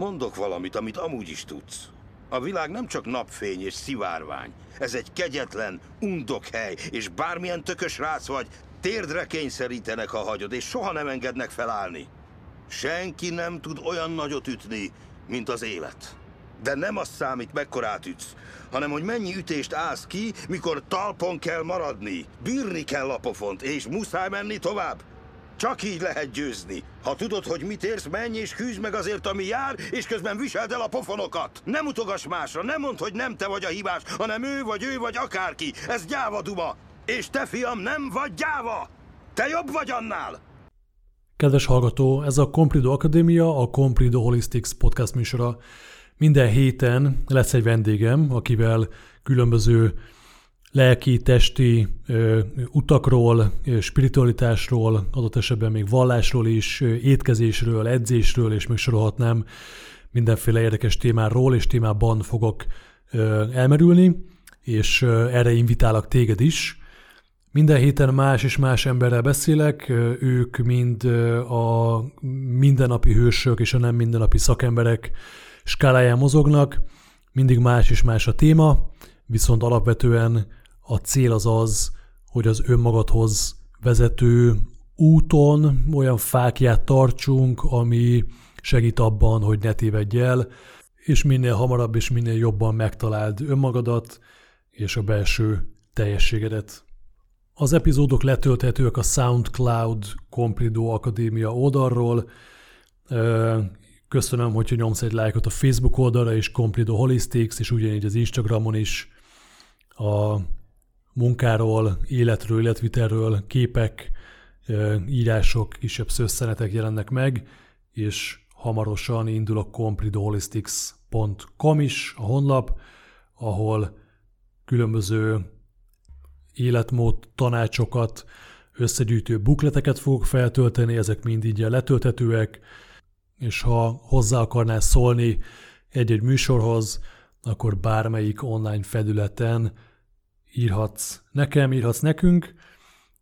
Mondok valamit, amit amúgy is tudsz. A világ nem csak napfény és szivárvány. Ez egy kegyetlen, undok hely, és bármilyen tökös rác vagy, térdre kényszerítenek, ha hagyod, és soha nem engednek felállni. Senki nem tud olyan nagyot ütni, mint az élet. De nem az számít, mekkorát ütsz, hanem hogy mennyi ütést állsz ki, mikor talpon kell maradni. Bírni kell a pofont, és muszáj menni tovább. Csak így lehet győzni. Ha tudod, hogy mit érsz, menj és küzd meg azért, ami jár, és közben viseld el a pofonokat. Nem utogass másra, nem mondd, hogy nem te vagy a hibás, hanem ő vagy ő vagy akárki. Ez gyáva duma. És te, fiam, nem vagy gyáva! Te jobb vagy annál! Kedves hallgató, ez a Comprido Akadémia, a Comprido Holistics podcast műsora. Minden héten lesz egy vendégem, akivel különböző lelki, testi utakról, spiritualitásról, adott esetben még vallásról is, étkezésről, edzésről, és még sorolhatnám mindenféle érdekes témáról és témában fogok elmerülni, és erre invitálok téged is. Minden héten más és más emberrel beszélek, ők mind a mindennapi hősök és a nem mindennapi szakemberek skáláján mozognak, mindig más és más a téma, viszont alapvetően a cél az az, hogy az önmagadhoz vezető úton olyan fákját tartsunk, ami segít abban, hogy ne tévedj el, és minél hamarabb és minél jobban megtaláld önmagadat és a belső teljességedet. Az epizódok letölthetőek a SoundCloud Comprido Akadémia oldalról. Köszönöm, hogyha nyomsz egy lájkot a Facebook oldalra is, Comprido Holistics, és ugyanígy az Instagramon is a munkáról, életről, életvitelről képek, írások, kisebb szösszenetek jelennek meg, és hamarosan indul a compridoholistics.com is, a honlap, ahol különböző életmód tanácsokat, összegyűjtő bukleteket fogok feltölteni, ezek mind így letölthetőek, és ha hozzá akarnál szólni egy-egy műsorhoz, akkor bármelyik online felületen írhatsz nekem, írhatsz nekünk,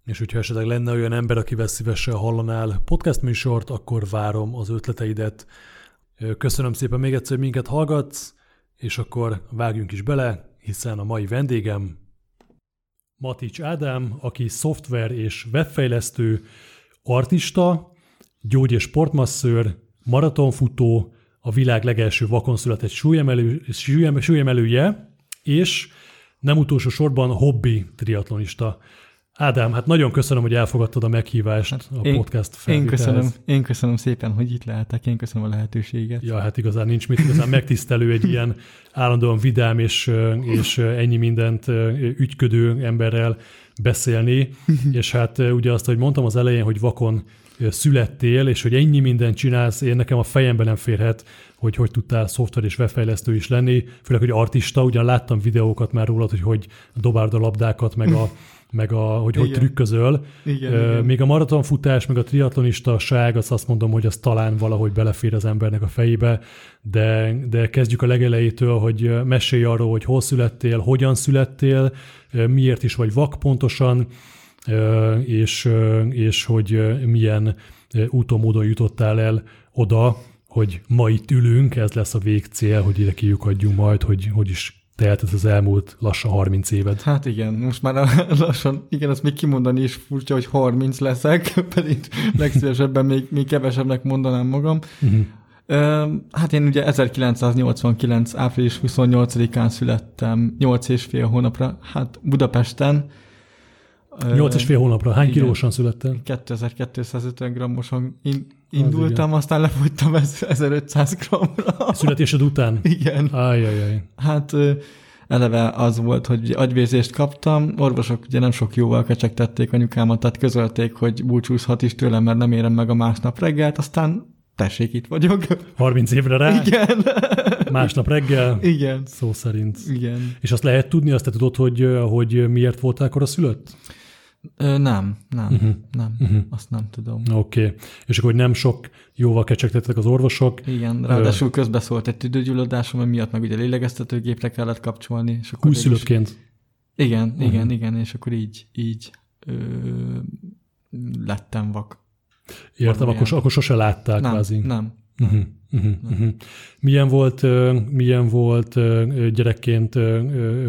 és hogyha esetleg lenne olyan ember, akivel szívesen hallanál podcast műsort, akkor várom az ötleteidet. Köszönöm szépen még egyszer, hogy minket hallgatsz, és akkor vágjunk is bele, hiszen a mai vendégem Matics Ádám, aki szoftver és webfejlesztő, artista, gyógy- és sportmasszőr, maratonfutó, a világ legelső vakon született súlyemelő, súlyemelője, és nem utolsó sorban hobbi triatlonista. Ádám, hát nagyon köszönöm, hogy elfogadtad a meghívást hát a én, podcast én köszönöm, én köszönöm szépen, hogy itt lehetek, én köszönöm a lehetőséget. Ja, hát igazán nincs mit, igazán megtisztelő egy ilyen állandóan vidám és, és ennyi mindent ügyködő emberrel beszélni, és hát ugye azt, hogy mondtam az elején, hogy vakon születtél, és hogy ennyi mindent csinálsz, én nekem a fejemben nem férhet, hogy hogy tudtál szoftver és webfejlesztő is lenni, főleg, hogy artista, ugyan láttam videókat már rólad, hogy hogy dobárd a labdákat, meg a meg a, hogy igen. hogy trükközöl. Igen, uh, igen. Még a maratonfutás, meg a triatlonistaság, azt azt mondom, hogy az talán valahogy belefér az embernek a fejébe, de, de kezdjük a legelejétől, hogy mesélj arról, hogy hol születtél, hogyan születtél, miért is vagy vak pontosan, és, és hogy milyen úton módon jutottál el oda, hogy ma itt ülünk, ez lesz a végcél, hogy ide kiukadjunk majd, hogy hogy is tehát ez az elmúlt lassan 30 éved. Hát igen, most már lassan, igen, ezt még kimondani is furcsa, hogy 30 leszek, pedig legszívesebben még, még kevesebbnek mondanám magam. Uh-huh. Hát én ugye 1989. április 28-án születtem, 8 és fél hónapra, hát Budapesten. 8 és fél hónapra, hány igen, kilósan születtem? 2250 grammosan Indultam, az aztán lefogytam 1500 grammra. Születésed után? Igen. Ajajaj. Hát eleve az volt, hogy agyvérzést kaptam, orvosok ugye nem sok jóval kecsegtették anyukámat, tehát közölték, hogy búcsúzhat is tőlem, mert nem érem meg a másnap reggelt, aztán tessék, itt vagyok. 30 évre rá? Igen. Másnap reggel? Igen. Szó szerint. Igen. És azt lehet tudni, azt te tudod, hogy, hogy miért voltál akkor a szülött? Ö, nem, nem, uh-huh. nem, uh-huh. azt nem tudom. Oké, okay. és akkor nem sok jóval kecsegtettek az orvosok. Igen, ráadásul közbeszólt egy tüdőgyulladásom, miatt meg ugye lélegeztetőgépre kellett kapcsolni. És akkor Újszülöttként? Is... Igen, uh-huh. igen, igen, és akkor így, így ö, lettem vak. Értem, akkor, akkor sose látták nem, kvázi. Nem, Uh-huh. Uh-huh, uh-huh. Milyen volt, milyen volt gyerekként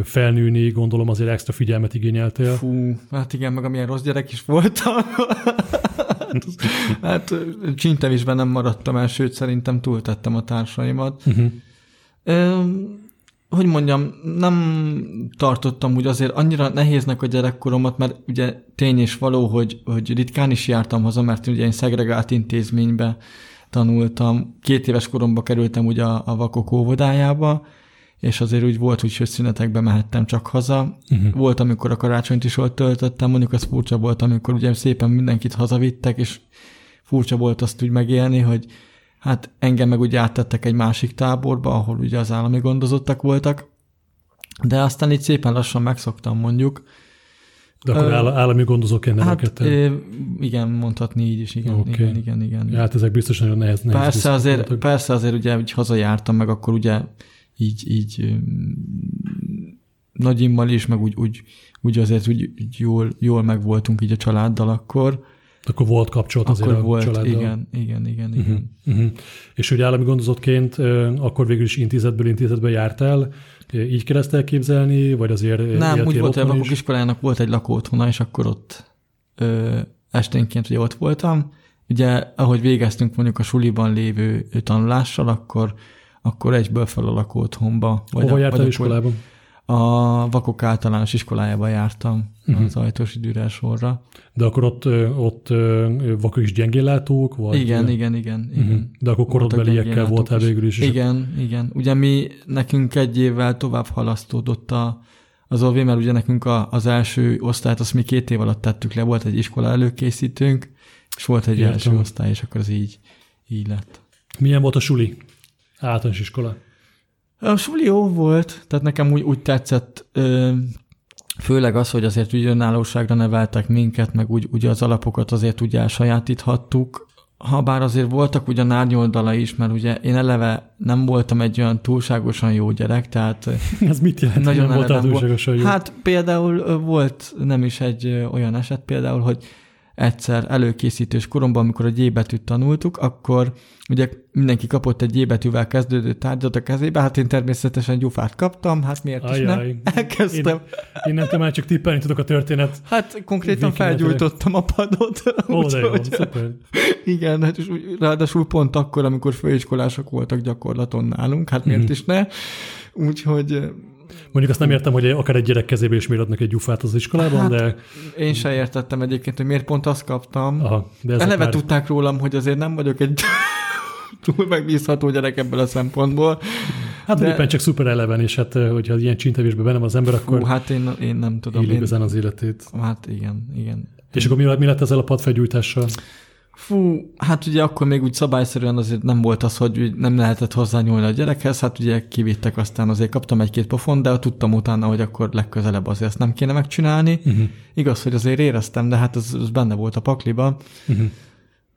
felnőni, gondolom azért extra figyelmet igényeltél? Fú, hát igen, meg amilyen rossz gyerek is voltam. hát csintevésben nem maradtam el, sőt szerintem túltettem a társaimat. Uh-huh. Um, hogy mondjam, nem tartottam úgy azért annyira nehéznek a gyerekkoromat, mert ugye tény és való, hogy, hogy ritkán is jártam haza, mert ugye én szegregált intézménybe tanultam. Két éves koromban kerültem ugye a, a vakok óvodájába, és azért úgy volt, hogy szünetekbe mehettem csak haza. Uh-huh. Volt, amikor a karácsonyt is ott töltöttem, mondjuk az furcsa volt, amikor ugye szépen mindenkit hazavittek, és furcsa volt azt úgy megélni, hogy hát engem meg ugye áttettek egy másik táborba, ahol ugye az állami gondozottak voltak, de aztán így szépen lassan megszoktam mondjuk. De akkor uh, állami gondozóként hát, igen, mondhatni így is, igen, okay. igen, igen, igen. Ja, hát ezek biztos nagyon nehéz. nehéz persze, azért, persze azért ugye úgy hazajártam, meg akkor ugye így, így nagyimmal is, meg úgy, úgy, úgy azért úgy, úgy jól, jól meg voltunk így a családdal akkor, akkor volt kapcsolat azért akkor a volt, családdal. igen, igen, igen, igen. Uh-huh, uh-huh. És hogy állami gondozottként akkor végül is intézetből intézetbe jártál, így kell ezt elképzelni, vagy azért Nem, úgy volt, hogy a iskolájának volt egy lakóotthona, és akkor ott ö, esténként ugye ott voltam. Ugye, ahogy végeztünk mondjuk a suliban lévő tanulással, akkor, akkor egyből fel a lakóotthonba. Hova jártál iskolában? A Vakok általános iskolájába jártam uh-huh. az ajtós időre sorra. De akkor ott, ott vakok is gyengéllátók? Vagy? Igen, igen, igen. igen. Uh-huh. De akkor korodbeliekkel voltál végül is. Igen, igen. Ugye mi, nekünk egy évvel tovább halasztódott a, az OV, mert ugye nekünk a, az első osztályt azt mi két év alatt tettük le, volt egy iskola előkészítőnk, és volt egy Értem. első osztály, és akkor az így, így lett. Milyen volt a suli? Általános iskola? A suli jó volt, tehát nekem úgy, úgy tetszett, ö, főleg az, hogy azért úgy önállóságra neveltek minket, meg úgy, ugye az alapokat azért úgy elsajátíthattuk, ha bár azért voltak ugyan árnyoldala is, mert ugye én eleve nem voltam egy olyan túlságosan jó gyerek, tehát... Ez mit jelent, nagyon nem voltál túlságosan jó? Hát például volt nem is egy olyan eset, például, hogy egyszer előkészítős koromban, amikor a G betűt tanultuk, akkor ugye mindenki kapott egy G betűvel kezdődő tárgyat a kezébe, hát én természetesen gyufát kaptam, hát miért Ajaj. is nem? Elkezdtem. Én, innentől már csak tippelni tudok a történet. Hát konkrétan felgyújtottam a padot. Ó, de jó, szuper. Igen, hát és ráadásul pont akkor, amikor főiskolások voltak gyakorlaton nálunk, hát miért mm. is ne? Úgyhogy Mondjuk azt nem értem, hogy akár egy gyerek kezébe is miért adnak egy gyufát az iskolában, hát, de... Én sem értettem egyébként, hogy miért pont azt kaptam. Aha, de Eleve már... tudták rólam, hogy azért nem vagyok egy túl megbízható gyerek ebből a szempontból. Hát de... éppen csak szuper eleven, és hát hogyha ilyen csintevésben bennem az ember, akkor Hú, hát én, én nem tudom. Éli én... az életét. Hát igen, igen. És akkor mi, mi lett ezzel a padfegyújtással? Fú, hát ugye akkor még úgy szabályszerűen azért nem volt az, hogy nem lehetett hozzányúlni a gyerekhez, hát ugye kivittek, aztán azért kaptam egy-két pofon, de tudtam utána, hogy akkor legközelebb azért ezt nem kéne megcsinálni. Uh-huh. Igaz, hogy azért éreztem, de hát az, az benne volt a pakliba. Uh-huh.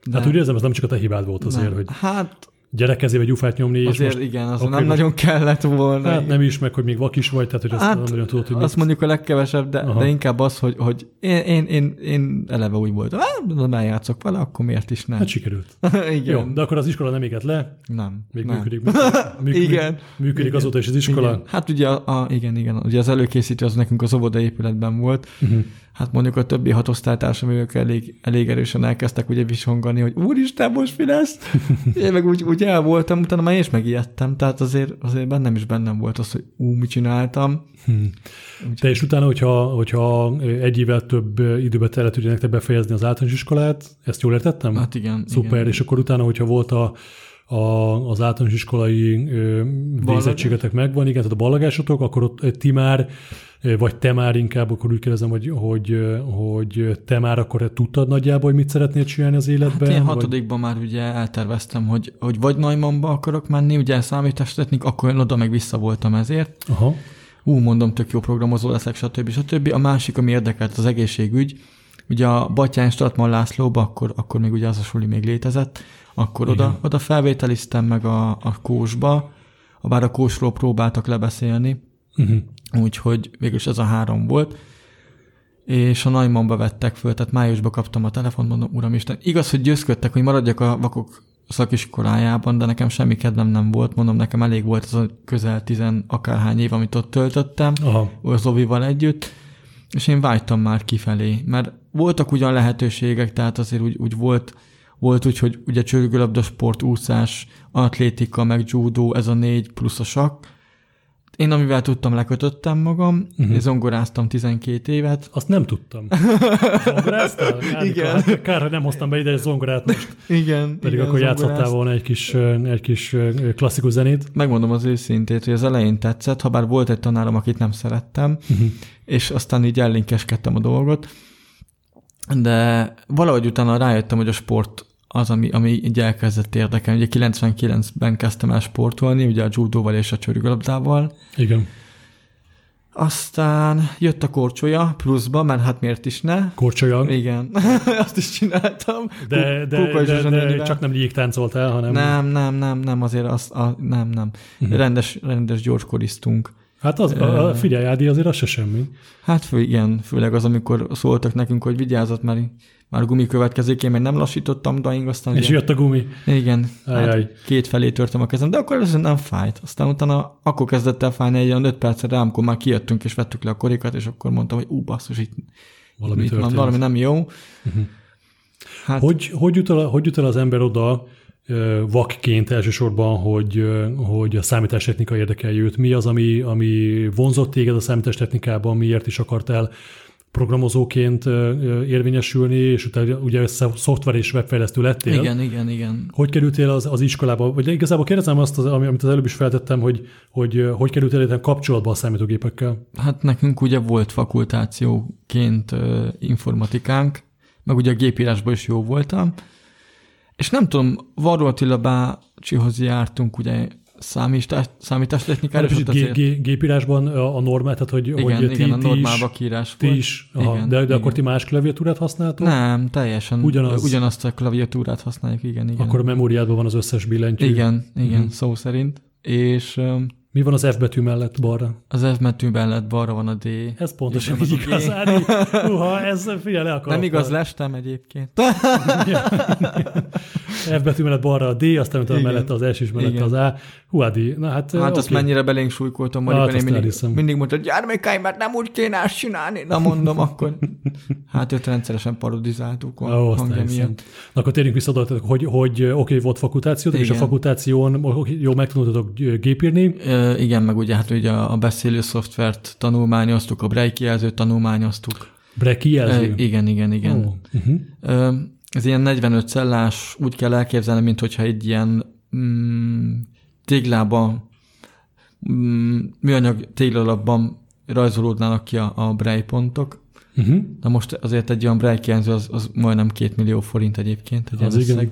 De... Hát úgy érzem, ez nem csak a te hibád volt azért, nem. hogy... Hát gyerek kezébe gyufát nyomni. Azért és most, igen, az okay, nem nagyon kellett volna. Hát nem is, meg hogy még vak is vagy, tehát hogy azt hát, nem nagyon tudod, hogy Azt mit... mondjuk a legkevesebb, de, de inkább az, hogy, hogy én, én, én, én eleve úgy voltam, hát eljátszok vele, akkor miért is nem. Hát sikerült. igen. Jó, de akkor az iskola nem égett le? Nem. Még nem. működik. működik igen. Működik igen. azóta is az iskola? Igen. Hát ugye, a, a, igen, igen. Ugye az előkészítő az nekünk az óvoda épületben volt, uh-huh hát mondjuk a többi hat osztálytársam, ők elég, elég erősen elkezdtek ugye visongani, hogy úristen, most mi lesz? Én meg úgy, úgy el voltam, utána már én is megijedtem, tehát azért, azért bennem is bennem volt az, hogy ú, mit csináltam. Hmm. Te és utána, hogyha, hogyha egy évvel több időbe telett ugye nektek befejezni az általános iskolát, ezt jól értettem? Hát igen. Szuper, igen. és akkor utána, hogyha volt a a, az általános iskolai végzettségetek megvan, igen, tehát a ballagásotok, akkor ott ti már, vagy te már inkább, akkor úgy kérdezem, hogy, hogy, hogy te már akkor tudtad nagyjából, hogy mit szeretnél csinálni az életben? Hát én hatodikban vagy... már ugye elterveztem, hogy, hogy vagy Najmanba akarok menni, ugye számítástechnik, akkor én oda meg vissza voltam ezért. Aha. Ú, mondom, tök jó programozó leszek, stb. stb. A másik, ami érdekelt, az egészségügy. Ugye a Batyán Stratman Lászlóba, akkor, akkor még ugye az a suli még létezett, akkor oda, oda felvételiztem meg a, a kósba, bár a kósról próbáltak lebeszélni, uh-huh. úgyhogy végülis ez a három volt, és a Naimamba vettek föl, tehát májusban kaptam a telefont, mondom, uramisten, igaz, hogy győzködtek, hogy maradjak a vakok szakiskolájában, de nekem semmi kedvem nem volt, mondom, nekem elég volt az a közel tizen akárhány év, amit ott töltöttem, Aha. az Ovival együtt, és én vágytam már kifelé, mert voltak ugyan lehetőségek, tehát azért úgy, úgy volt, volt úgy, hogy ugye csörgőlabda sport, úszás, atlétika, meg judó, ez a négy plusz a sakk. Én amivel tudtam, lekötöttem magam, uh-huh. zongoráztam 12 évet. Azt nem tudtam. Zongoráztál? Igen. Hát kár, hogy nem hoztam be ide zongorát most. Igen. Pedig igen, akkor játszottál volna egy kis, egy kis klasszikus zenét. Megmondom az őszintét, hogy az elején tetszett, ha bár volt egy tanárom, akit nem szerettem, uh-huh. és aztán így ellinkeskedtem a dolgot, de valahogy utána rájöttem, hogy a sport az, ami, ami így elkezdett érdekelni. Ugye 99-ben kezdtem el sportolni, ugye a judóval és a csörgőlabdával, Igen. aztán jött a korcsolya pluszba, mert hát miért is ne? Korcsolya. Igen, azt is csináltam. De, de, Kuka de, de, Zsuzsa csak nem légtáncoltál, hanem... Nem, nem, nem, nem, azért azt, a, nem, nem. Uh-huh. Rendes, rendes gyorskoriztunk. Hát az, a, figyelj, Ádi, azért az se semmi. Hát fő, igen, főleg az, amikor szóltak nekünk, hogy vigyázzat, mert már gumi következik, én még nem lassítottam, de aztán És ugye, jött a gumi. igen, Ajaj. hát két felé törtem a kezem, de akkor ez nem fájt. Aztán utána akkor kezdett el fájni egy olyan öt percre rám, amikor már kijöttünk és vettük le a korikat, és akkor mondtam, hogy ú, basszus, itt, Valami itt van, történt. valami nem jó. Hát, Hogy, hogy, jut el, hogy jut el az ember oda vakként elsősorban, hogy, hogy a számítástechnika érdekelje őt? Mi az, ami, ami vonzott téged a számítástechnikában, miért is akartál programozóként érvényesülni, és utána ugye sz- szoftver és webfejlesztő lettél. igen, igen, igen. Hogy kerültél az, az iskolába? Vagy igazából kérdezem azt, az, ami- amit az előbb is feltettem, hogy hogy, hogy kerültél egyáltalán kapcsolatba a számítógépekkel? Hát nekünk ugye volt fakultációként informatikánk, meg ugye a gépírásban is jó voltam, és nem tudom, Varó Attila bácsihoz jártunk ugye számítás, számítástechnikára, és Kicsit ott gé, azért, gé, gépírásban a, a normál, tehát hogy, igen, hogy igen, a ti, ti normál is, vakírás ti is aha, Igen, de, de igen. akkor ti más klaviatúrát használtok? Nem, teljesen Ugyanaz. ugyanazt a klaviatúrát használjuk, igen, igen. Akkor a memóriádban van az összes billentyű. igen, igen, Mhm. szó szerint. És Mi van az F betű mellett balra? az F betű mellett balra van a D. Ez pontosan így igaz, Ádi. Uha, ez figyelj le akar. Nem igaz, lestem egyébként. F betű mellett balra a D, aztán utána Igen. mellett az S is mellett Igen. az A. Hú, Ádi, na hát, Hát azt oké. mennyire belénk súlykoltam, Hát, azt én mindig, elhiszem. mindig mondta, gyermekeim, mert nem úgy kéne ezt csinálni. Na mondom, akkor hát őt rendszeresen parodizáltuk a Ó, azt hangja elhiszem. miatt. Na, akkor térjünk vissza oda, hogy, hogy oké, volt fakultáció, és a fakultáción jó megtanultatok gépírni. Ö, igen, meg ugye hát ugye a beszélő szoftvert tanulmányoztuk, a break kijelzőt tanulmányoztuk. Bre Ö, kijelző. igen, igen, igen. Ó, uh-huh. Ez ilyen 45 cellás, úgy kell elképzelni, mint hogyha egy ilyen mm, téglában, mm, műanyag téglalapban rajzolódnának ki a, a Braille pontok. Uh-huh. Na most azért egy olyan Braille kijelző az, az majdnem két millió forint egyébként. Egy Az igen.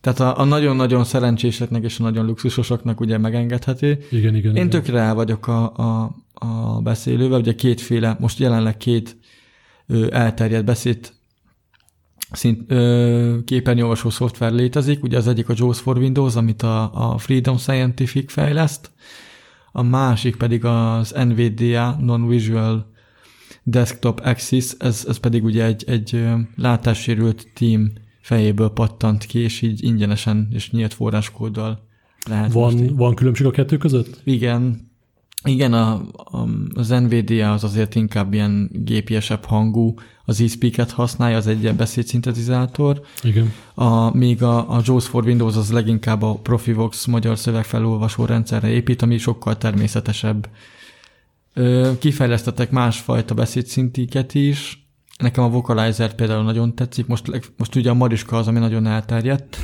Tehát a, a nagyon-nagyon szerencséseknek és a nagyon luxusosoknak ugye megengedhető. Igen, igen. Én igen. tökre el vagyok a, a, a beszélővel, ugye kétféle, most jelenleg két ö, elterjedt beszéd szint, ö, képernyőolvasó szoftver létezik, ugye az egyik a JAWS for Windows, amit a, a Freedom Scientific fejleszt, a másik pedig az NVDA, Non-Visual Desktop Axis, ez, ez pedig ugye egy, egy látássérült team fejéből pattant ki, és így ingyenesen és nyílt forráskóddal lehet most így- Van, van különbség a kettő között? igen, igen, a, a, az NVDA az azért inkább ilyen gépiesebb hangú, az eSpeak-et használja, az egy ilyen beszédszintetizátor, Igen. a, míg a, a JAWS for Windows az leginkább a Profivox magyar szövegfelolvasó rendszerre épít, ami sokkal természetesebb. Ö, kifejlesztettek másfajta beszédszintiket is, nekem a Vocalizer például nagyon tetszik, most, most ugye a Mariska az, ami nagyon elterjedt,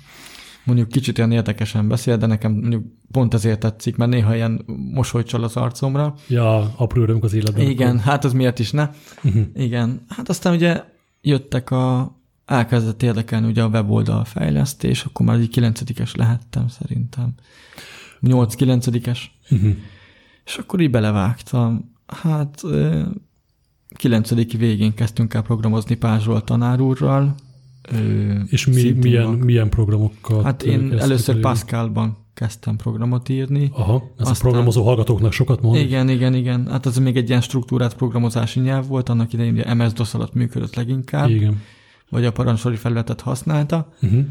mondjuk kicsit olyan érdekesen beszél, de nekem mondjuk pont ezért tetszik, mert néha ilyen mosoly csal az arcomra. Ja, apró örömök az életben. Igen, hát az miért is ne? Igen, hát aztán ugye jöttek a, elkezdett érdekelni ugye a weboldal fejlesztés, akkor már egy kilencedikes lehettem szerintem. 8-9-es. Uh-huh. És akkor így belevágtam. Hát kilencedik végén kezdtünk el programozni Pázsról tanár úrral. És mi, milyen, milyen programokkal? Hát én először el? Pascalban kezdtem programot írni. Aha, ez Aztán- a programozó hallgatóknak sokat mond. Igen, igen, igen. Hát az még egy ilyen struktúrát programozási nyelv volt, annak idején ugye MS-DOS alatt működött leginkább, Igen. vagy a parancsori felületet használta. Uh-huh.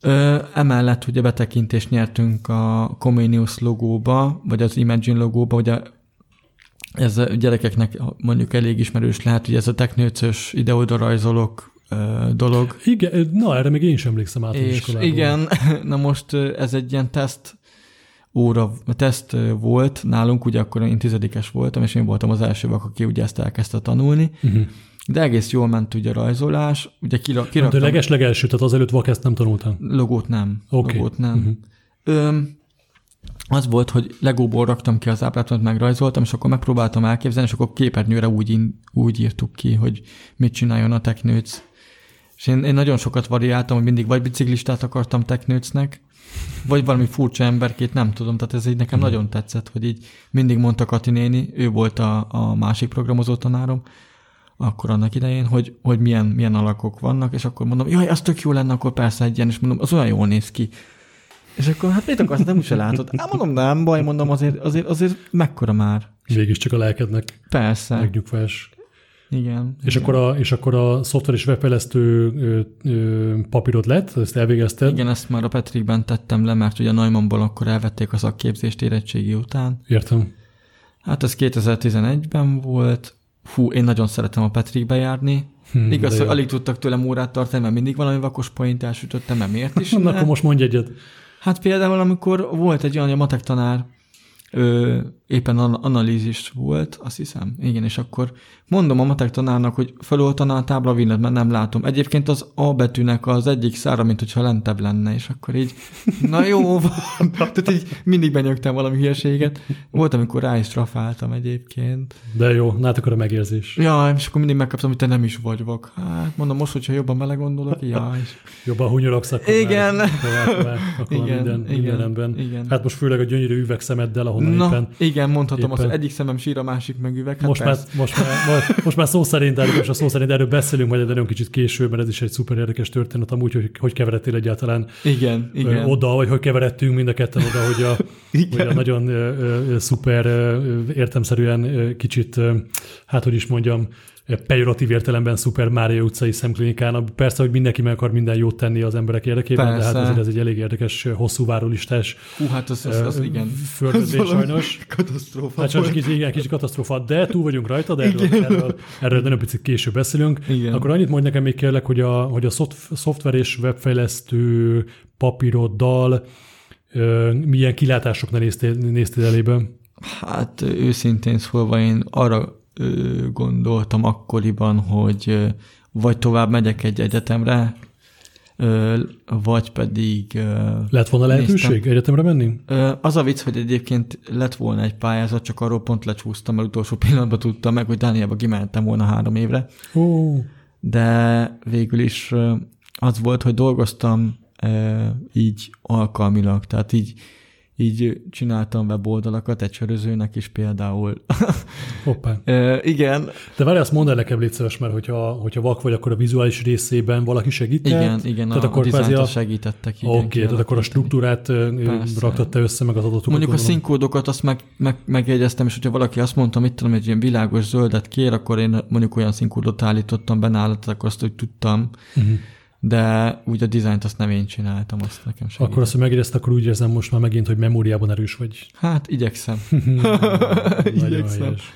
Ö, emellett ugye betekintést nyertünk a Comenius logóba, vagy az Imagine logóba, ugye ez a gyerekeknek mondjuk elég ismerős lehet, hogy ez a teknőcös ide-oda rajzolok dolog. Igen, na erre még én sem emlékszem át És igen, na most ez egy ilyen teszt óra, teszt volt nálunk, ugye akkor én tizedikes voltam, és én voltam az első vak, aki ugye ezt elkezdte tanulni, Uh-huh. de egész jól ment ugye a rajzolás, ugye kira, De kiraktam, leges legelső, tehát azelőtt vak ezt nem tanultam. logót nem, Oké. logót nem. Mhm. Öm, az volt, hogy legóból raktam ki az ábrát, amit megrajzoltam, és akkor megpróbáltam elképzelni, és akkor képernyőre úgy, úgy írtuk ki, hogy mit csináljon a teknőc. És én, én nagyon sokat variáltam, hogy mindig vagy biciklistát akartam teknőcnek, vagy valami furcsa emberkét, nem tudom, tehát ez így nekem Mhm. nagyon tetszett, hogy így mindig mondta Kati néni, ő volt a, a másik programozó tanárom, akkor annak idején, hogy, hogy milyen, milyen alakok vannak, és akkor mondom, jaj, az tök jó lenne, akkor persze egy ilyen, és mondom, az olyan jól néz ki. És akkor, hát mit akarsz, nem úgyse látod. Hát mondom, nem baj, mondom, azért, azért, azért mekkora már. Végig csak a lelkednek Persze. megnyugvás. Igen. És igen. akkor, a, és akkor a szoftver és webfejlesztő ö, ö, papírod lett, ezt elvégezted. Igen, ezt már a Petrikben tettem le, mert ugye a Neumannból akkor elvették a szakképzést érettségi után. Értem. Hát ez 2011-ben volt. Fú, én nagyon szeretem a Petrikbe járni. Hm, Igaz, hogy alig tudtak tőlem órát tartani, mert mindig valami vakos point elsütöttem, mert miért is? Na, akkor most mondj egyet. Hát például, amikor volt egy olyan, hogy a matek tanár éppen an- analízis volt, azt hiszem, igen, és akkor mondom a matek tanárnak, hogy feloltaná a tábla villant, mert nem látom. Egyébként az A betűnek az egyik szára, mint hogyha lentebb lenne, és akkor így, na jó van. Tehát így mindig benyögtem valami hülyeséget. Volt, amikor rá is trafáltam egyébként. De jó, hát akkor a megérzés. Ja, és akkor mindig megkaptam, hogy te nem is vagy vak. Hát mondom, most, hogyha jobban belegondolok, ja, és Jobban hunyorogsz, akkor Igen. Már, akkor már, akkor már Igen, minden, igen, minden igen. Hát most főleg a gyönyörű üvegszemeddel, ahonnan Na, éppen igen, mondhatom azt, hogy egyik szemem sír, a másik meg üveg. Hát most, már, most, már, most, már szó szerint, erről, most a szó szerint erről beszélünk, majd egy nagyon kicsit később, mert ez is egy szuper érdekes történet, amúgy, hogy hogy keveredtél egyáltalán Igen, Igen. igen. oda, vagy hogy keveredtünk mind a ketten oda, hogy a, hogy a nagyon ö, ö, szuper, ö, értemszerűen ö, kicsit, ö, hát hogy is mondjam, pejoratív értelemben szuper Mária utcai szemklinikán. Persze, hogy mindenki meg akar minden jót tenni az emberek érdekében, de Persze. hát azért ez egy elég érdekes, hosszú várólistás Hú, hát az, az, az igen. valami sajnos. Katasztrófa Hát sajnos kicsit, igen, kicsit katasztrófa, de túl vagyunk rajta, de erről, erről, erről nagyon picit később beszélünk. Igen. Akkor annyit mondj nekem még kérlek, hogy a, hogy a szoft- szoftver és webfejlesztő papíroddal milyen kilátásoknál néztél, néztél elébe? Hát őszintén szólva én arra gondoltam akkoriban, hogy vagy tovább megyek egy egyetemre, vagy pedig... Lett volna lehetőség Néztem. egyetemre menni? Az a vicc, hogy egyébként lett volna egy pályázat, csak arról pont lecsúsztam, mert utolsó pillanatban tudtam meg, hogy Dánielba kimentem volna három évre, Ó, de végül is az volt, hogy dolgoztam így alkalmilag, tehát így, így csináltam weboldalakat egy sörözőnek is például. hoppá. Ö, igen, De várj, azt mondd el nekem, légy szíves, mert hogyha, hogyha vak vagy, akkor a vizuális részében valaki segített? igen, igen, Tehát a, akkor a a... segítettek. Oké, okay, tehát akkor a struktúrát Persze. raktad te össze, meg az adatokat. Mondjuk a gondolom. színkódokat azt meg, meg, megjegyeztem, és hogyha valaki azt mondta, mit tudom, egy ilyen világos zöldet kér, akkor én mondjuk olyan színkódot állítottam be nála, tehát akkor azt úgy tudtam, Uh-huh. De úgy a dizájnt azt nem én csináltam, azt nekem segített. Akkor azt, hogy megérezte, akkor úgy érzem most már megint, hogy memóriában erős vagy. Hát igyekszem. Igyekszem. helyes.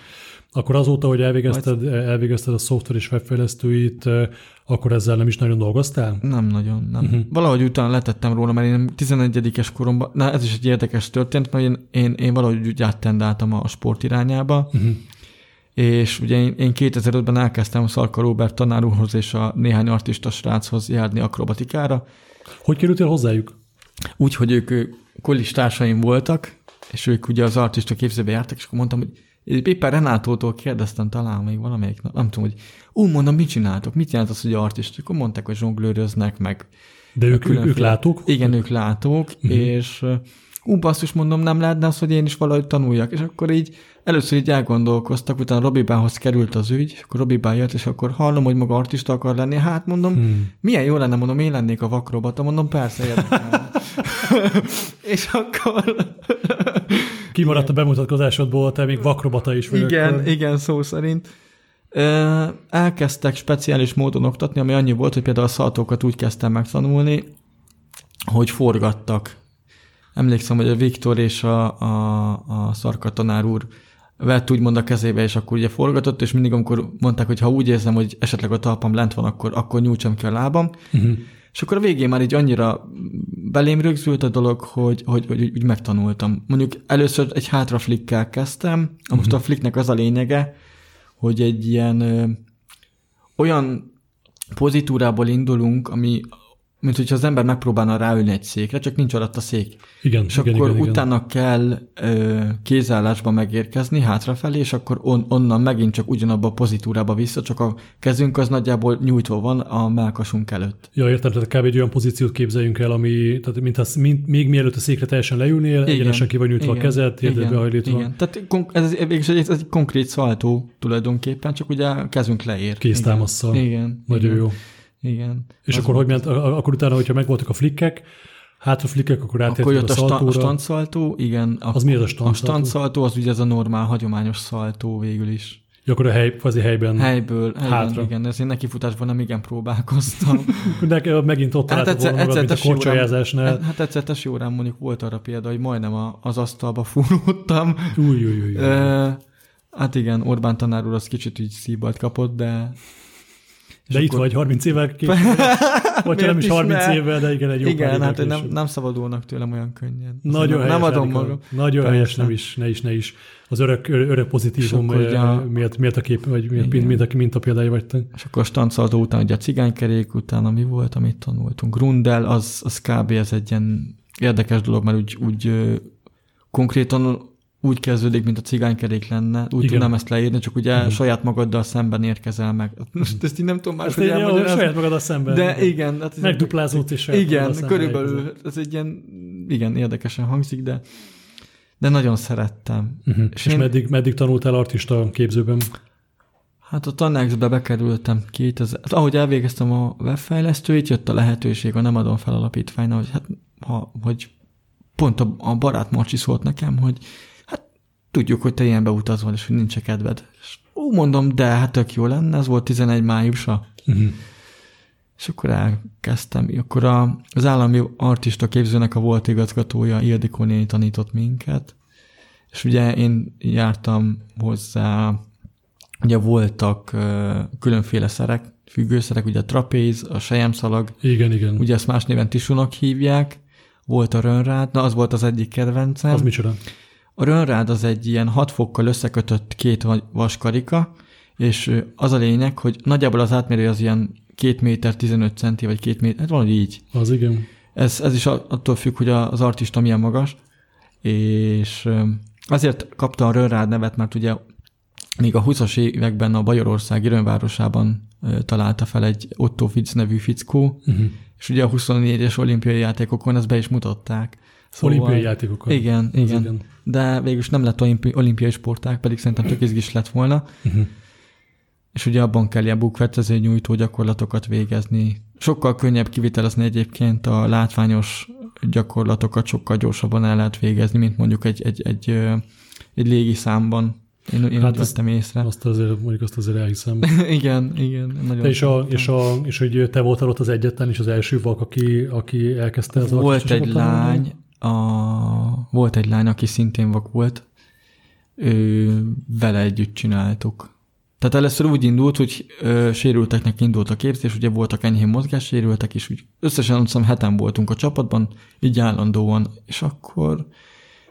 Akkor azóta, hogy elvégezted, elvégezted a szoftver és webfejlesztőit, eh, akkor ezzel nem is nagyon dolgoztál? Nem nagyon, nem. Uh-huh. Valahogy utána letettem róla, mert én 11-es koromban, na ez is egy érdekes történt, mert én, én, én valahogy úgy áttendáltam a sport irányába, Uh-huh. És ugye én, én 2005-ben elkezdtem Szarka Robert tanár úrhoz és a néhány artista sráchoz járni akrobatikára, Hogy kerültél hozzájuk? úgy, hogy ők ő, kollis társaim voltak, és ők ugye az artista képzőbe jártak, és akkor mondtam, hogy éppen Renátótól kérdeztem talán még valamelyik nap, nem tudom, hogy ú, mondom, mit csináltok, mit jelent az, hogy artista? Akkor mondták, hogy zsonglőröznek, meg De ők, ők, ők különféle- látók? Igen, ők látók, uh-huh. és ú, basszus, mondom, nem lehetne az, hogy én is valahogy tanuljak. És akkor így először így elgondolkoztak, utána Robi Bához került az ügy, és akkor Robi Bá jött, és akkor hallom, hogy maga artista akar lenni. Hát mondom, Hmm. milyen jó lenne, mondom, én lennék a vakrobata, mondom, persze, érdekel. és akkor... Kimaradt a bemutatkozásodból, te még vakrobata is vagy. igen, akkor. igen, szó szerint. Elkezdtek speciális módon oktatni, ami annyi volt, hogy például a szaltókat úgy kezdtem megtanulni, hogy forgattak. Emlékszem, hogy a Viktor és a, a, a Szarka tanár úr vett úgymond a kezébe, és akkor ugye forgatott, és mindig amikor mondták, hogy ha úgy érzem, hogy esetleg a talpam lent van, akkor, akkor nyújtsam ki a lábam. Uh-huh. És akkor a végén már így annyira belém rögzült a dolog, hogy, hogy, hogy úgy megtanultam. Mondjuk először egy hátra flikkel kezdtem, most uh-huh. a flicknek az a lényege, hogy egy ilyen ö, olyan pozitúrából indulunk, ami mint hogyha az ember megpróbálna ráülni egy székre, csak nincs alatt a szék. Igen, és igen, akkor igen, utána igen. kell ö, kézállásba megérkezni hátrafelé, és akkor on, onnan megint csak ugyanabba a pozitúrába vissza, csak a kezünk az nagyjából nyújtva van a melkasunk előtt. Ja, értem, tehát kb. egy olyan pozíciót képzeljünk el, ami, tehát mint az, mint, még mielőtt a székre teljesen leülnél, igen, egyenesen ki vagy nyújtva igen, a kezed, térdedbe hajlítva. Igen, tehát ez, ez, ez, egy konkrét szaltó tulajdonképpen, csak ugye a kezünk leér. Kéztámasszal. Igen. Nagyon igen. jó. Igen. És akkor hogy ment, akkor utána, hogyha megvoltak a flikkek, hátra flikkek, akkor Akkor jött a, sta- a standszaltó, igen. Az mi az a standszaltó? A standszaltó az ugye ez a normál, hagyományos szaltó végül is. Ja, akkor a hely, kvázi helyben. Helyből, helyben, hátra. igen, ezért nekifutásban nem igen próbálkoztam. De megint ott hát egyszer, volna magad, mint a korcsolyázásnál. Hát egyszer tess jó rám mondjuk volt arra példa, hogy majdnem a, az asztalba fúródtam. Új, új, új. E, hát igen, Orbán tanár úr az kicsit így szíbalt kapott, de de itt vagy 30 évvel később. Vagy nem is 30 évvel, de igen, egy jó Igen, hát nem, nem szabadulnak tőlem olyan könnyen. Nagyon helyes. Nem adom magam. Nagyon Persze. helyes, nem is, ne is, ne is. Az örök, örök pozitívum a... miért, miért a kép, vagy miért, mint, mint, mint a példája vagy te. És akkor a stancadó után ugye a cigánykerék, utána mi volt, amit tanultunk. Grundel, az, az kb. ez egy ilyen érdekes dolog, mert úgy, úgy konkrétan úgy kezdődik, mint a cigánykerék lenne, úgy Igen. tudnám ezt leírni, csak ugye Igen. saját magaddal szemben érkezel meg. Most ezt így nem tudom máshogy elmondani. Saját magaddal szemben. De igen. Hát Megduplázódsz is Igen, körülbelül ez egy ilyen, igen, érdekesen hangzik, de de nagyon szerettem. Uh-huh. És, és én, meddig, meddig tanultál artista képzőben? Hát a Tanexbe bekerültem 2000, hát ahogy elvégeztem a webfejlesztőit, jött a lehetőség a Nem adom fel alapítványra, hogy hát ha, hogy pont a, a barát Marcsi szólt nekem, hogy tudjuk, hogy te ilyen beutazol, és hogy nincs kedved. És úgy mondom, de hát tök jó lenne, ez volt 11 májusa. Uh-huh. És akkor elkezdtem. Akkor a, az állami artista képzőnek a volt igazgatója, Ildikó néni tanított minket, és ugye én jártam hozzá, ugye voltak uh, különféle szerek, függőszerek, ugye a trapéz, a sejemszalag. Igen, igen. Ugye ezt más néven tisunak hívják. Volt a rönrád, na az volt az egyik kedvencem. Az micsoda? A rönrád az egy ilyen 6 fokkal összekötött két vaskarika, és az a lényeg, hogy nagyjából az átmérő az ilyen 2 méter 15 centi, vagy 2 méter, hát valahogy így. Az igen. Ez, ez is attól függ, hogy az artista milyen magas, és azért kapta a Rönrád nevet, mert ugye még a 20-as években a Bajorország Irönvárosában találta fel egy Otto Fitz nevű fickó, uh-huh. és ugye a 24-es olimpiai játékokon ezt be is mutatták. Szóval, olimpiai játékokon. Igen, igen. igen. De végülis nem lett olimpi, olimpiai sporták, pedig szerintem tök izgis lett volna. Uh-huh. És ugye abban kell ilyen bukvetező nyújtó gyakorlatokat végezni. Sokkal könnyebb kivitelezni egyébként a látványos gyakorlatokat, sokkal gyorsabban el lehet végezni, mint mondjuk egy, egy, egy, egy légi számban. Én, én hát vettem észre. Azt azért, mondjuk azt azért elhiszem. igen, igen. Nagyon és, a, és, a, és hogy te voltál ott az egyetlen és az első vak, aki, aki elkezdte az Volt egy lány, a, volt egy lány, aki szintén vak volt, ő, vele együtt csináltuk. Tehát először úgy indult, hogy ö, sérülteknek indult a képzés, ugye voltak enyhén mozgássérültek, és úgy összesen azt hiszem heten voltunk a csapatban, így állandóan, és akkor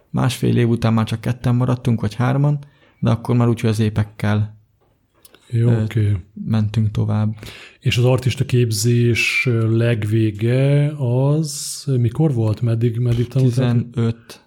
másfél év után már csak ketten maradtunk, vagy hárman, de akkor már úgy, hogy az épekkel jó, oké. Okay. Mentünk tovább. És az artista képzés legvége az mikor volt? Meddig, meddig tanultál? 15.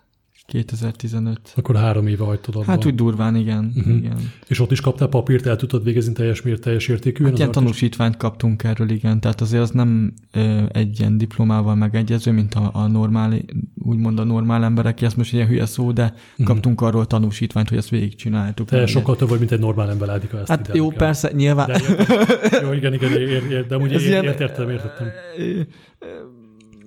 2015. Akkor három éve hagytad abban. Hát úgy durván, igen. Uh-huh. igen. És ott is kaptál papírt, el tudtad végezni teljes, miért teljes értékűen? Hát ilyen tanúsítványt kaptunk erről, igen. Tehát azért az nem ö, egy ilyen diplomával megegyező, mint a, a normál, úgymond a normál emberek, ez most ilyen hülye szó, de uh-huh. kaptunk arról tanúsítványt, hogy ezt végigcsináltuk. Te sokkal több vagy, mint egy normál ember ládik, ezt Hát jó, kell. persze, nyilván. De, jó, igen, igen, ér, ér, de amúgy ér, ilyen, értettem, értettem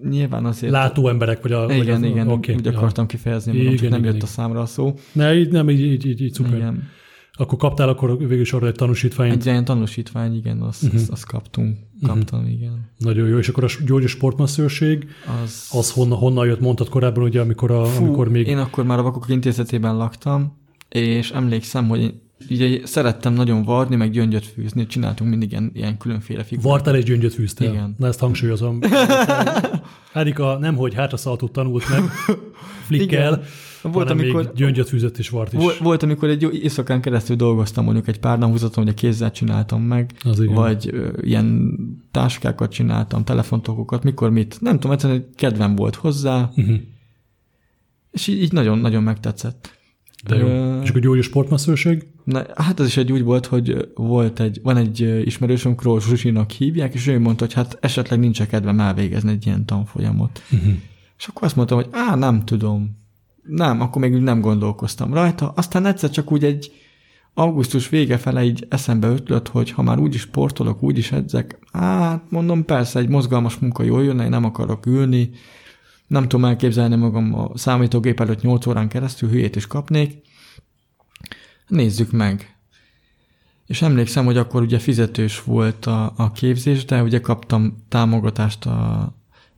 nyilván azért... Látó emberek, vagy a... Igen, vagy az, igen, okay, úgy ja. akartam kifejezni, igen, csak nem igen, jött igen. a számra a szó. Ne, így nem, így, így, így, így szuper. Igen. Akkor kaptál akkor végül is arra egy tanúsítványt? Egy ilyen tanúsítvány, igen, azt, uh-huh. azt, azt kaptunk, kaptam, uh-huh. igen. Nagyon jó, és akkor a gyógyi sportmasszőrség, az, az honnan, honnan jött, mondtad korábban, ugye, amikor, a, Fú, amikor még... Én akkor már a Vakok Intézetében laktam, és emlékszem, hogy ugye szerettem nagyon varni, meg gyöngyöt fűzni, csináltunk mindig ilyen, ilyen különféle figurát. Vartál egy gyöngyöt fűztél? Igen. Na ezt hangsúlyozom. Erika nemhogy hátraszaltot tanult meg, flikkel, volt, amikor, még gyöngyöt fűzött is vart is. Volt, amikor egy éjszakán keresztül dolgoztam, mondjuk egy pár naphúzaton, hogy a kézzel csináltam meg, Az igen. vagy ö, ilyen táskákat csináltam, telefontokokat, mikor mit. Nem tudom, egyszerűen kedvem volt hozzá, uh-huh. és így, így nagyon-nagyon megtetszett. De jó. Uh, és akkor gyógyi sportmasszőrség? Na, hát ez is egy úgy volt, hogy volt egy, van egy ismerősöm, Kroll Zsuzsinak hívják, és ő mondta, hogy hát esetleg nincs kedvem elvégezni egy ilyen tanfolyamot. Uh-huh. És akkor azt mondtam, hogy á, nem tudom. Nem, akkor még nem gondolkoztam rajta. Aztán egyszer csak úgy egy augusztus vége fele így eszembe ötlött, hogy ha már úgyis sportolok, úgyis edzek, hát mondom, persze, egy mozgalmas munka jól jönne, én nem akarok ülni, nem tudom elképzelni magam a számítógép előtt 8 órán keresztül, hülyét is kapnék. Nézzük meg. És emlékszem, hogy akkor ugye fizetős volt a, a képzés, de ugye kaptam támogatást a,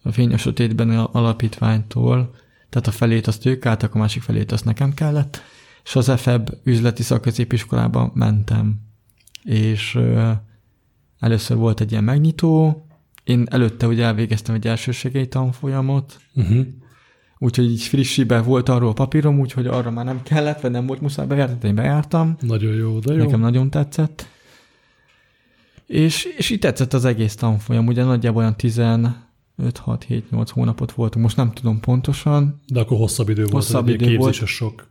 a Fényes Sötétben alapítványtól, tehát a felét azt ők álltak, a másik felét azt nekem kellett, és az EFEB üzleti szakközépiskolába mentem. És ö, először volt egy ilyen megnyitó, én előtte ugye elvégeztem egy elsősegély tanfolyamot, uh-huh. úgyhogy így frissibe volt arról a papírom, úgyhogy arra már nem kellett, vagy nem volt muszáj bejárni, én bejártam. Nagyon jó, de jó. Nekem nagyon tetszett. És, és így tetszett az egész tanfolyam, ugye nagyjából olyan 15-6-7-8 hónapot voltunk, most nem tudom pontosan. De akkor hosszabb idő volt, hosszabb idő képzéses volt. sok.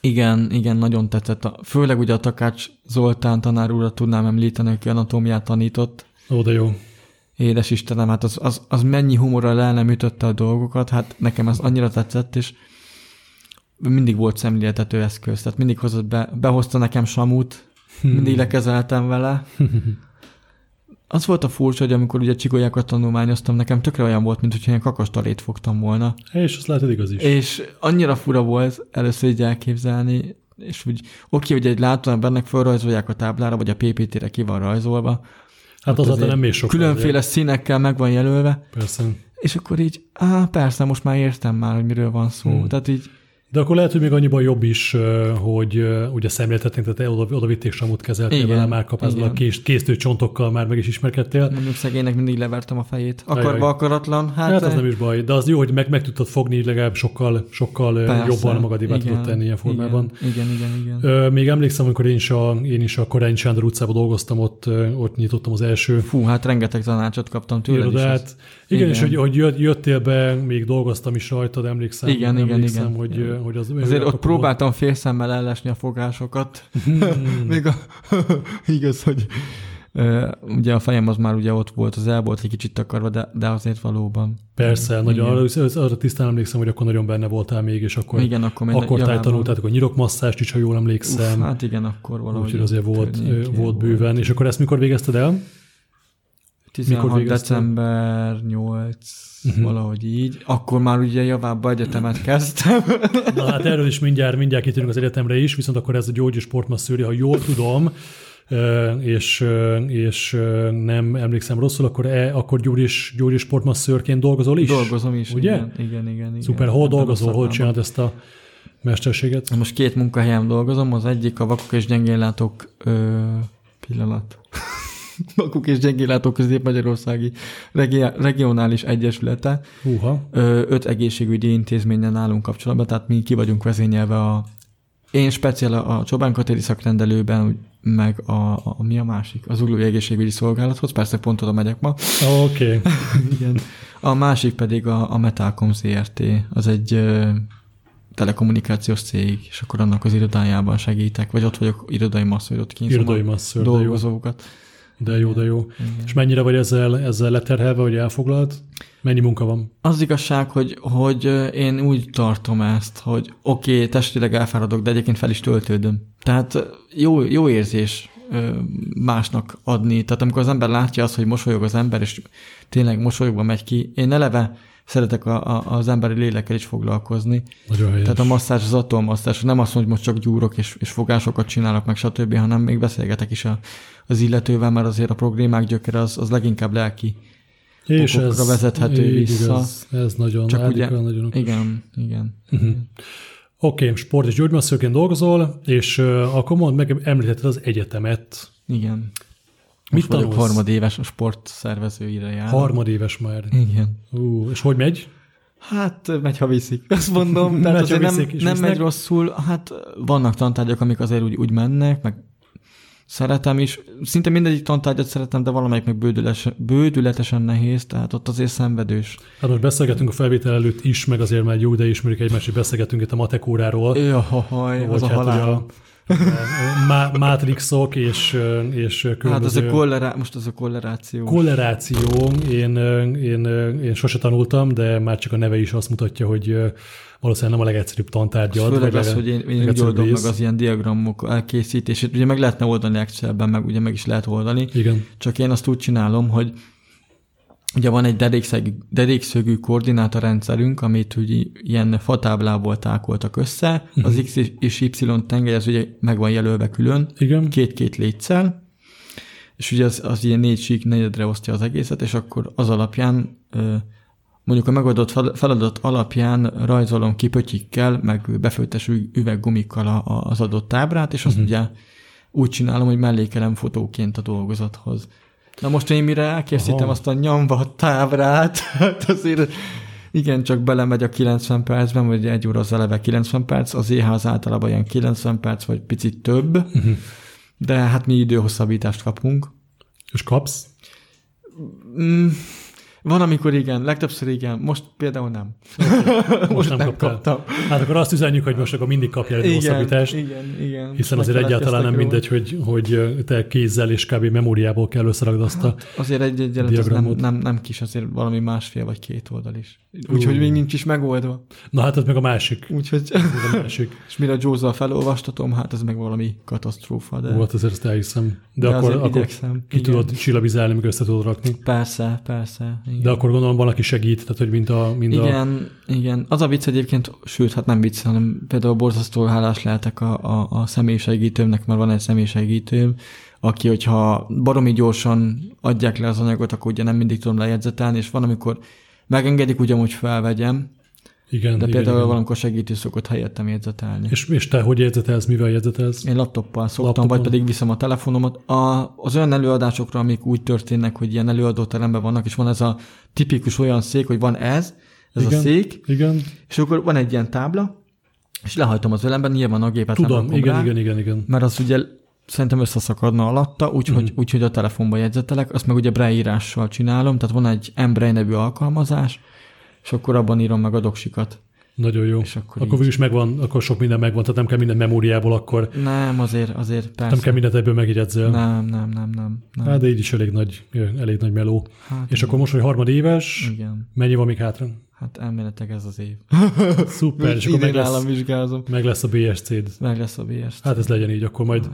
Igen, igen, nagyon tetszett. A, főleg ugye a Takács Zoltán tanár úrra tudnám említeni, aki anatómiát tanított. Ó, de jó. Édes Istenem, hát az, az, az mennyi humorral el nem ütötte a dolgokat, hát nekem ez annyira tetszett, és mindig volt szemléltető eszköz, tehát mindig hozott be, behozta nekem Samut, mindig lekezeltem vele. Az volt a furcsa, hogy amikor ugye csigolyákat tanulmányoztam, nekem tökre olyan volt, mint hogyha ilyen kakastalét fogtam volna. És azt lehet, igaz is. És annyira fura volt először így elképzelni, és úgy oké, hogy egy látóan bennek felrajzolják a táblára, vagy a PPT-re ki van rajzolva, Hát az nem még sok. Különféle legyen. színekkel meg van jelölve. Persze. És akkor így, á, persze, most már értem már, hogy miről van szó. Hmm. Tehát így de akkor lehet, hogy még annyiban jobb is, hogy ugye szemléltetnénk, tehát oda, oda vitték Samut kezeltél vele, már kapázol a kés, készítő csontokkal már meg is ismerkedtél. Mondjuk szegénynek mindig levertem a fejét. Akarva, akaratlan. Hát, hát az nem is baj, de az jó, hogy meg, meg tudtad fogni, legalább sokkal, sokkal Persze, jobban magadévá tudod tenni ilyen formában. Igen, igen, igen. igen. Még emlékszem, amikor én is a, én is a Korány Sándor utcában dolgoztam, ott, ott nyitottam az első. Fú, hát rengeteg tanácsot kaptam tőled Irodát. Igen, igen, és hogy, hogy jöttél be, még dolgoztam is rajtad, emlékszem. Igen, emlékszem, igen, hogy, igen. hogy az... Azért ott próbáltam volt. félszemmel ellesni a fogásokat. Hmm. még a, igaz, hogy ugye a fejem az már ugye ott volt, az el volt egy kicsit takarva, de, de azért valóban. Persze, igen. nagyon, arra, arra tisztán emlékszem, hogy akkor nagyon benne voltál még, és akkor, igen, akkor, akkor tájtanultátok a nyirokmasszást is, ha jól emlékszem. Uf, hát igen, akkor valahogy. Úgyhogy azért volt, volt bőven. Volt. És akkor ezt mikor végezted el? 16 december 8, uh-huh. Mhm. valahogy így. Akkor már ugye javább egyetemet kezdtem. Na hát erről is mindjárt, mindjárt kitérünk az egyetemre is, viszont akkor ez a gyógyi sportmasszőri, ha jól tudom, és, és nem emlékszem rosszul, akkor, e, akkor gyógyis, gyógyis sportmasszőrként dolgozol is? Dolgozom is, ugye? Igen, igen, igen. igen. Szuper, hol dolgozol, hol csinálod ezt a mesterséget? Most két munkahelyen dolgozom, az egyik a vakok és gyengénlátók ö, pillanat. Vakuk és Gyengélátók Közép-Magyarországi Regionális Egyesülete. Uha. Öt egészségügyi intézményen állunk kapcsolatban, tehát mi ki vagyunk vezényelve a én speciál a Csobán Katéri szakrendelőben, meg a, a, mi a másik? Az Uglói Egészségügyi Szolgálathoz, persze pont oda megyek ma. Oké. Okay. Igen. A másik pedig a, a Metalcom ZRT, az egy ö, telekommunikációs cég, és akkor annak az irodájában segítek, vagy ott vagyok irodai masször, ott kínzom irodai masször, dolgozókat. Jó. De jó, de jó. Igen. És mennyire vagy ezzel, ezzel leterhelve, hogy elfoglalt? Mennyi munka van? Az igazság, hogy, hogy én úgy tartom ezt, hogy oké, okay, testileg elfáradok, de egyébként fel is töltődöm. Tehát jó, jó érzés másnak adni. Tehát amikor az ember látja azt, hogy mosolyog az ember, és tényleg mosolyogva megy ki, én eleve szeretek a, a, az emberi lélekkel is foglalkozni. Nagyon helyes. Tehát a masszázs az atommasszázs, nem azt mondom, hogy most csak gyúrok és, és fogásokat csinálok, meg stb., hanem még beszélgetek is a, az illetővel, mert azért a problémák gyökere az, az leginkább lelki és ez, vezethető így vissza. Igaz, ez nagyon, Csak ugye, nagyon okos. igen, igen. Uh-huh. Oké, okay, sport és gyógymasszőként dolgozol, és uh, akkor mondd meg, említetted az egyetemet. Igen. Mit Most vagyok tanulsz? harmadéves a sportszervezőire jár. Harmadéves már. Igen. Ú, és hogy megy? Hát megy, ha viszik. Azt mondom, tehát Megy, azért nem, viszik nem visznek. megy rosszul. Hát vannak tantárgyak, amik azért úgy, úgy mennek, meg szeretem is. Szinte mindegyik tantárgyat szeretem, de valamelyik meg bődületesen, bődületesen nehéz, tehát ott azért szenvedős. Hát most beszélgetünk a felvétel előtt is, meg azért már jó ide ismerjük egymást, hogy beszélgetünk itt a matek óráról. Jaj, az a hát halál. a má- mátrixok és, és Hát az különböző a kollerá... most az a kolleráció. kolleráció, én, én, én sose tanultam, de már csak a neve is azt mutatja, hogy valószínűleg nem a legegyszerűbb tantárgyad. Főleg vagy az, hogy én, én úgy oldom meg az ilyen diagramok elkészítését. Ugye meg lehetne oldani Excelben, meg ugye meg is lehet oldani. Igen. Csak én azt úgy csinálom, hogy ugye van egy derékszögű, derékszögű koordinátorrendszerünk, amit ugye ilyen fatáblából tákoltak össze. Mhm. Az X és Y tengely, az ugye meg van jelölve külön, Igen. két-két létszel, és ugye az, az ilyen négy sík negyedre osztja az egészet, és akkor az alapján mondjuk a megoldott fel- feladat alapján rajzolom ki pötyikkel, meg befőttes üveggumikkal az adott tábrát, és azt Mhm. ugye úgy csinálom, hogy mellékelem fotóként a dolgozathoz. Na most én mire elkészítem Aha. azt a nyomva tábrát, hát azért igen, csak belemegy a 90 percben, vagy egy óra az eleve 90 perc, az EH az általában ilyen 90 perc, vagy picit több, Uh-huh. de hát mi időhosszabbítást kapunk. És kapsz? Mm, van, amikor igen, legtöbbször igen, most például nem. Most nem, kaptál. kaptam. Hát akkor azt üzenjük, hogy most akkor mindig kapjál egy hosszabbítást. igen, igen. Hiszen azért egyáltalán nem feledkeztek mindegy, hogy, hogy te kézzel és kb. memóriából kell összerakd azt a... róla. Azért egy az nem, nem, nem kis, azért valami másfél vagy két oldal is. Úgyhogy még nincs is megoldva. Na hát ez meg a másik. Úgyhogy, a másik. és mire Józzal felolvastatom, hát ez meg valami katasztrófa, de, Volt azért ezt elhiszem. De, de akkor, akkor ki Igen. tudod csillabizálni, meg össze tudod rakni. Persze, persze. Igen. De akkor gondolom valaki segít, tehát hogy mint a... Mint a Igen, igen. Az a vicc egyébként, sőt, hát nem vicc, hanem például borzasztó hálás lehetek a, a, a személyiségítőmnek, mert van egy személyiségítőm, aki, hogyha baromi gyorsan adják le az anyagot, akkor ugye nem mindig tudom lejegyzetelni, és van, amikor megengedik ugyan, hogy felvegyem, igen, de igen, például igen. valamikor segítő szokott helyettem jegyzetelni. És, és te hogy jegyzetelsz, mivel jegyzetelsz? Én laptoppal szoktam, Laptopon. vagy pedig viszem a telefonomat. A, az olyan előadásokra, amik úgy történnek, hogy ilyen előadóteremben vannak, és van ez a tipikus olyan szék, hogy van ez, ez Igen. a szék, Igen, és akkor van egy ilyen tábla, és lehajtom az ölemben, nyilván a gépet nem tudom, rakom igen, rá, igen, igen, igen. mert az ugye szerintem összeszakadna alatta, úgyhogy Mhm. úgy, hogy a telefonba jegyzetelek, azt meg ugye braille csinálom, tehát van egy Embrace nevű alkalmazás, és akkor abban írom meg a doksikat. Nagyon jó. És akkor akkor így. is megvan, akkor sok minden megvan, tehát nem kell minden memóriából, akkor Nem, azért, azért persze. nem kell mindent ebből megjegyezzel. Nem, nem, nem, nem. nem. Hát, de így is elég nagy, elég nagy meló. Hát, És akkor most, hogy harmadéves, igen. mennyi van még hátra? Hát elméletileg ez az év. Szuper, és akkor meg lesz, vizsgázom. meg lesz a BSC-d. Meg lesz a BS. Hát ez legyen így, akkor majd,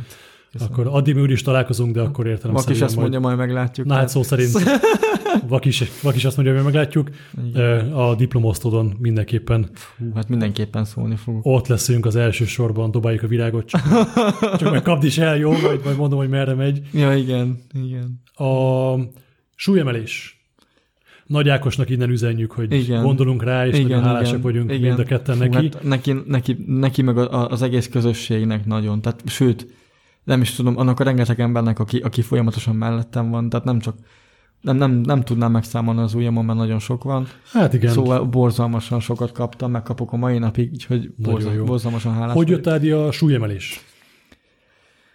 Köszönöm. akkor addig mi úgyis találkozunk, de akkor értelem Vak is ezt majd- mondja, majd meglátjuk. Na hát szó szerint Vak is, Vak is azt mondja, hogy meglátjuk. Igen. A diplomosztodon mindenképpen Fú, hát mindenképpen szólni fogok. ott leszünk az első sorban, dobáljuk a virágot, csak, csak meg kapd is el, jó? Vagy majd mondom, hogy merre megy. Ja, igen, igen. A súlyemelés. Nagy Ákosnak innen üzenjük, hogy Igen. gondolunk rá, és igen, nagyon hálásak igen, vagyunk igen. mind a ketten Fú, neki. Hát neki, neki, neki meg az egész közösségnek nagyon. Tehát, sőt, nem is tudom, annak a rengeteg embernek, aki, aki folyamatosan mellettem van, tehát nem csak nem, nem, nem tudnám megszámolni az ujjamon, mert nagyon sok van. Hát igen. Szóval borzalmasan sokat kaptam, megkapok a mai napig, úgyhogy borzal, borzalmasan hálás hogy jött a súlyemelés?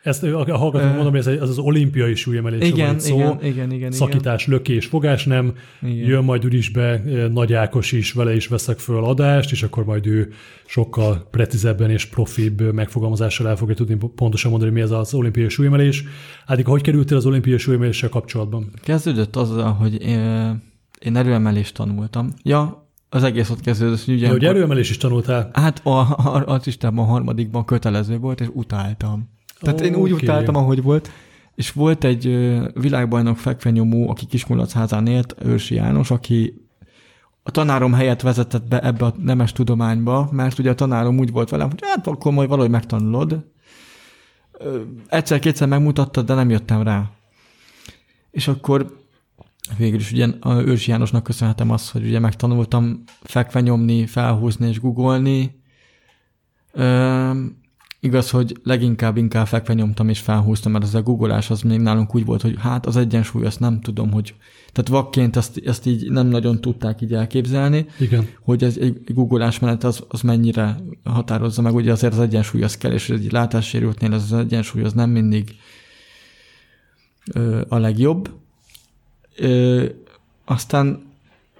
Ezt a hallgatók Ö, mondom, hogy ez az, az olimpiai súlyemelés Igen, van szó. igen, igen, igen, Szakítás, lökés, fogás nem. igen. Jön majd úgyis be eh, Nagy Ákos is, vele is veszek föl adást, és akkor majd ő sokkal precízebben és profibb eh, megfogalmazással el fogja tudni pontosan mondani, mi ez az olimpiai súlyemelés. Hát hogy kerültél az olimpiai súlyemeléssel kapcsolatban? Kezdődött azzal, hogy én, én erőemelést tanultam. Ja, az egész ott kezdődött, hogy ugye... Ja, hogy erőemelés is tanultál? Hát a, a, az Istenben a harmadikban kötelező volt, és utáltam. Tehát én úgy utáltam, ahogy volt. És volt egy világbajnok fekvenyomó, aki Kiskulacházán élt, Őrsi János, aki a tanárom helyett vezetett be ebbe a nemes tudományba, mert ugye a tanárom úgy volt velem, hogy hát akkor majd valahogy megtanulod. Egyszer-kétszer megmutattad, de nem jöttem rá. És akkor végül is ugye a Őrsi Jánosnak köszönhetem azt, hogy ugye megtanultam fekve nyomni, felhúzni és googolni. Igaz, hogy leginkább inkább fekve nyomtam és felhúztam, mert az a googolás az még nálunk úgy volt, hogy hát az egyensúly, azt nem tudom, hogy... Tehát vakként ezt, ezt így nem nagyon tudták így elképzelni, Igen. hogy ez egy googolás menet az, az mennyire határozza meg, ugye azért az egyensúly az kell, és egy látássérültnél az, az egyensúly az nem mindig ö, a legjobb. Ö, aztán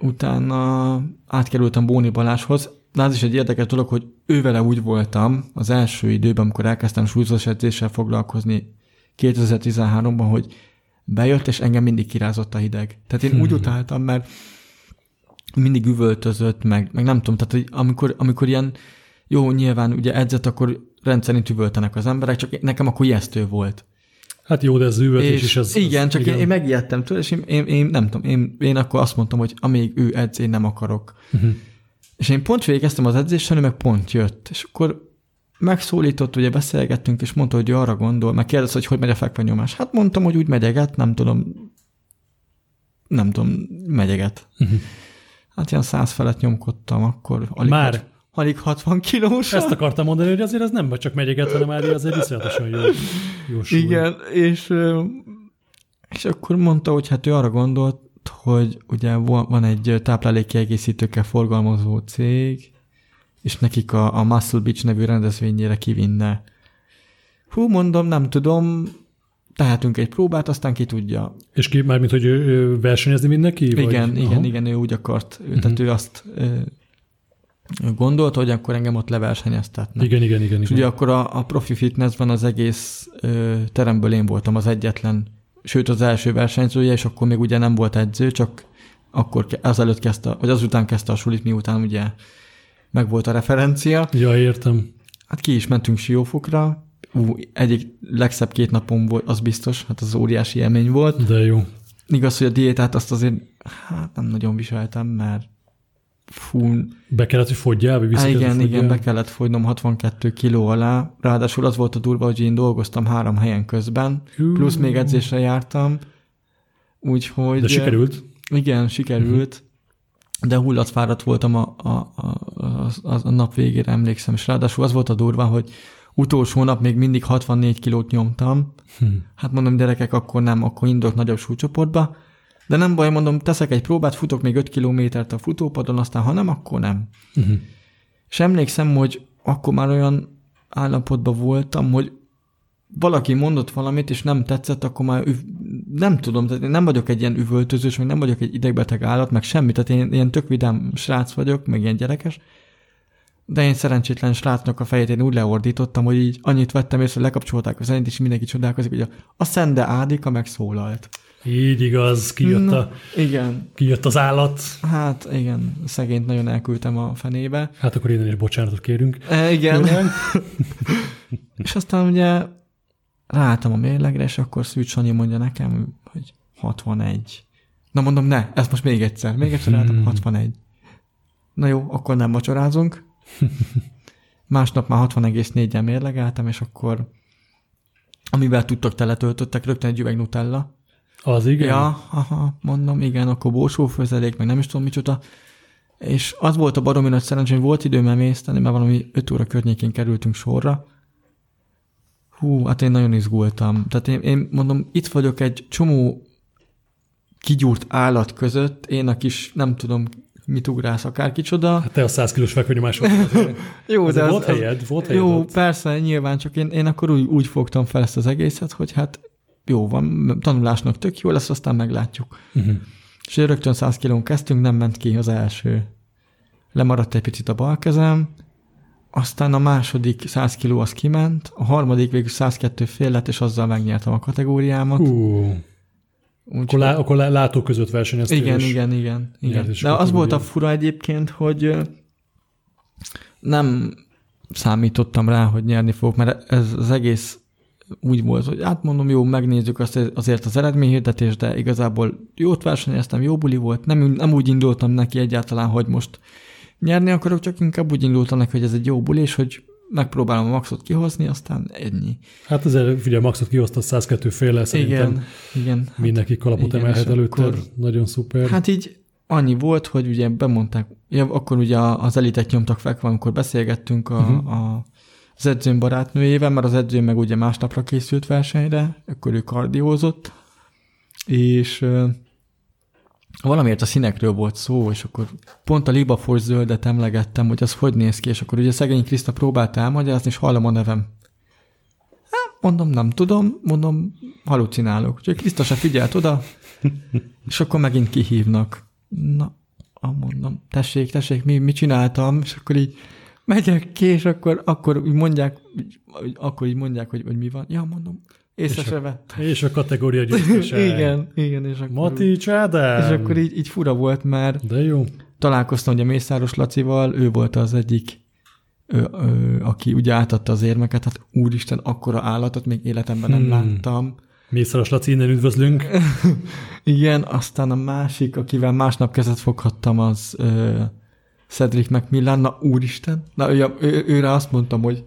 utána átkerültem Bóni Baláshoz, de az is egy érdekes dolog, hogy ővele úgy voltam az első időben, amikor elkezdtem súlyzós edzéssel foglalkozni 2013-ban, hogy bejött, és engem mindig kirázott a hideg. Tehát én hmm. úgy utáltam, mert mindig üvöltözött, meg, meg nem tudom, tehát hogy amikor, amikor ilyen, jó, nyilván ugye edzett, akkor rendszerint üvöltenek az emberek, csak nekem akkor ijesztő volt. Hát jó, de ez üvöltés is. Ez, igen, ez, csak igen. Én, én megijedtem tőle, és én, én, én nem tudom, én, én akkor azt mondtam, hogy amíg ő edz, én nem akarok. Uh-huh. És én pont végeztem az edzésen, ő meg pont jött. És akkor megszólított, ugye beszélgettünk, és mondta, hogy ő arra gondol, meg kérdezte, hogy hogy megy a fekvenyomás. Hát mondtam, hogy úgy megyeget, nem tudom, nem tudom, megyeget. Uh-huh. Hát ilyen száz felett nyomkodtam, akkor alig, Már? Hat, alig 60 kilós. Ezt akartam mondani, hogy azért ez nem csak megyeget, hanem már azért iszonyatosan jó, jó súly. Igen, és, és akkor mondta, hogy hát ő arra gondolt, hogy ugye van egy táplálékkiegészítőkkel forgalmazó cég, és nekik a, a Muscle Beach nevű rendezvényére kivinne. Hú, mondom, nem tudom, tehetünk egy próbát, aztán ki tudja. És ki, mármint, hogy ő, ő versenyezni mindenki? Igen, vagy? igen, Aha. igen, ő úgy akart. Uh-huh. Tehát ő azt gondolta, hogy akkor engem ott leversenyeztetne. Igen, igen, igen. És igen. ugye akkor a, a profi fitnessben az egész ö, teremből én voltam az egyetlen, sőt az első versenyzője, és akkor még ugye nem volt edző, csak akkor azelőtt kezdte, vagy azután kezdte a sulit, miután ugye meg volt a referencia. Ja, értem. Hát ki is mentünk Siófokra, Ú, egyik legszebb két napom volt, az biztos, hát az óriási élmény volt. De jó. Igaz, hogy a diétát azt azért hát nem nagyon viseltem, mert fú. Be kellett, hogy fogyjál? Vagy Há, igen, igen, be kellett fogynom 62 kiló alá. Ráadásul az volt a durva, hogy én dolgoztam három helyen közben, Hú. plusz még edzésre jártam. Úgyhogy... De sikerült? Igen, sikerült. Uh-huh. De hullatfáradt voltam a, a, a, a, a nap végére, emlékszem. És ráadásul az volt a durva, hogy utolsó nap még mindig 64 kilót nyomtam. Hmm. Hát mondom, gyerekek, akkor nem, akkor indulok nagyobb súlycsoportba. De nem baj, mondom, teszek egy próbát, futok még 5 kilométert a futópadon, aztán ha nem, akkor nem. Uh-huh. És emlékszem, hogy akkor már olyan állapotban voltam, hogy valaki mondott valamit, és nem tetszett, akkor már üv... nem tudom, tehát én nem vagyok egy ilyen üvöltözős, meg nem vagyok egy idegbeteg állat, meg semmi, tehát én ilyen tök vidám srác vagyok, meg ilyen gyerekes, de én szerencsétlen srácnak a fejét én úgy leordítottam, hogy így annyit vettem észre, hogy lekapcsolták a zenét, és mindenki csodálkozik, hogy a, a Szende Ádika megszólalt. Így igaz, kijött, a, igen. kijött az állat. Hát igen, szegényt nagyon elküldtem a fenébe. Hát akkor innen is bocsánatot kérünk. E, igen. és aztán ugye ráálltam a mérlegre, és akkor Szűcs Sanyi mondja nekem, hogy 61. Na mondom, ne, ezt most még egyszer. Még egyszer ráálltam, hmm. 61. Na jó, akkor nem vacsorázunk. Másnap már 60,4-en mérlegeltem, és akkor amivel tudtak teletöltöttek, rögtön egy üveg Nutella. Az igen? Ja, aha, mondom, igen, akkor bósófőzelék, meg nem is tudom micsoda. És az volt a baromi nagy szerencsém, hogy volt időm emészteni, mert valami 5 óra környékén kerültünk sorra. Hú, hát én nagyon izgultam. Tehát én, én mondom, itt vagyok egy csomó kigyúrt állat között, én a kis, nem tudom, mit ugrálsz, akár kicsoda. Hát te a 100 kilós fekvőnyomás Jó, de az, volt helyed, volt helyed Jó, ott. persze, nyilván, csak én, én akkor úgy, úgy fogtam fel ezt az egészet, hogy hát jó van, tanulásnak tök jó lesz, aztán meglátjuk. Uh-huh. És rögtön 100 kilón kezdtünk, nem ment ki az első. Lemaradt egy picit a bal kezem, aztán a második 100 kiló az kiment, a harmadik végül 102 fél lett, és azzal megnyertem a kategóriámat. Uh. Úgy, akkor, lá, akkor látó között versenyeztél. Igen, igen, igen. igen. De az volt a fura egyébként, hogy nem számítottam rá, hogy nyerni fogok, mert ez az egész úgy volt, hogy hát mondom, jó, megnézzük azt azért az eredményhirdetést, de igazából jót versenyeztem, jó buli volt, nem, nem úgy indultam neki egyáltalán, hogy most nyerni akarok, csak inkább úgy indultam neki, hogy ez egy jó buli, és hogy megpróbálom a maxot kihozni, aztán ennyi. Hát ezért ugye a maxot kihozta 102 féle, szerintem Igen, igen. mindenki kalapot igen, emelhet előtte, akkor- nagyon szuper. Hát így annyi volt, hogy ugye bemondták, ja, akkor ugye az elitet nyomtak fel, amikor beszélgettünk a, uh-huh. a, az edzőm barátnőjével, mert az edzőm meg ugye másnapra készült versenyre, akkor ő kardiózott, és valamiért a színekről volt szó, és akkor pont a Libaforce zöldet emlegettem, hogy az hogy néz ki, és akkor ugye szegény Kriszta próbálta elmagyarázni, és hallom a nevem. Hát, mondom, nem tudom, mondom, halucinálok. Úgyhogy Kriszta se figyelt oda, és akkor megint kihívnak. Na, ah, mondom, tessék, tessék, mi, mit csináltam? És akkor így megyek ki, és akkor, akkor úgy mondják, úgy- akkor így mondják, hogy, hogy mi van. Ja, mondom, észre És se a- vettem. És a kategória győztese. igen, igen, és akkor, Mati Csádám. és akkor így, így fura volt, mert De jó. találkoztam ugye Mészáros Lacival, ő volt az egyik, ő, ő, aki ugye átadta az érmeket, hát úristen, akkora állatot még életemben nem Hmm. láttam. Mészáros Laci, innen üdvözlünk. Igen, aztán a másik, akivel másnap kezet foghattam, az ö, Cedric McMillan, na úristen, na ő, ő, őre azt mondtam, hogy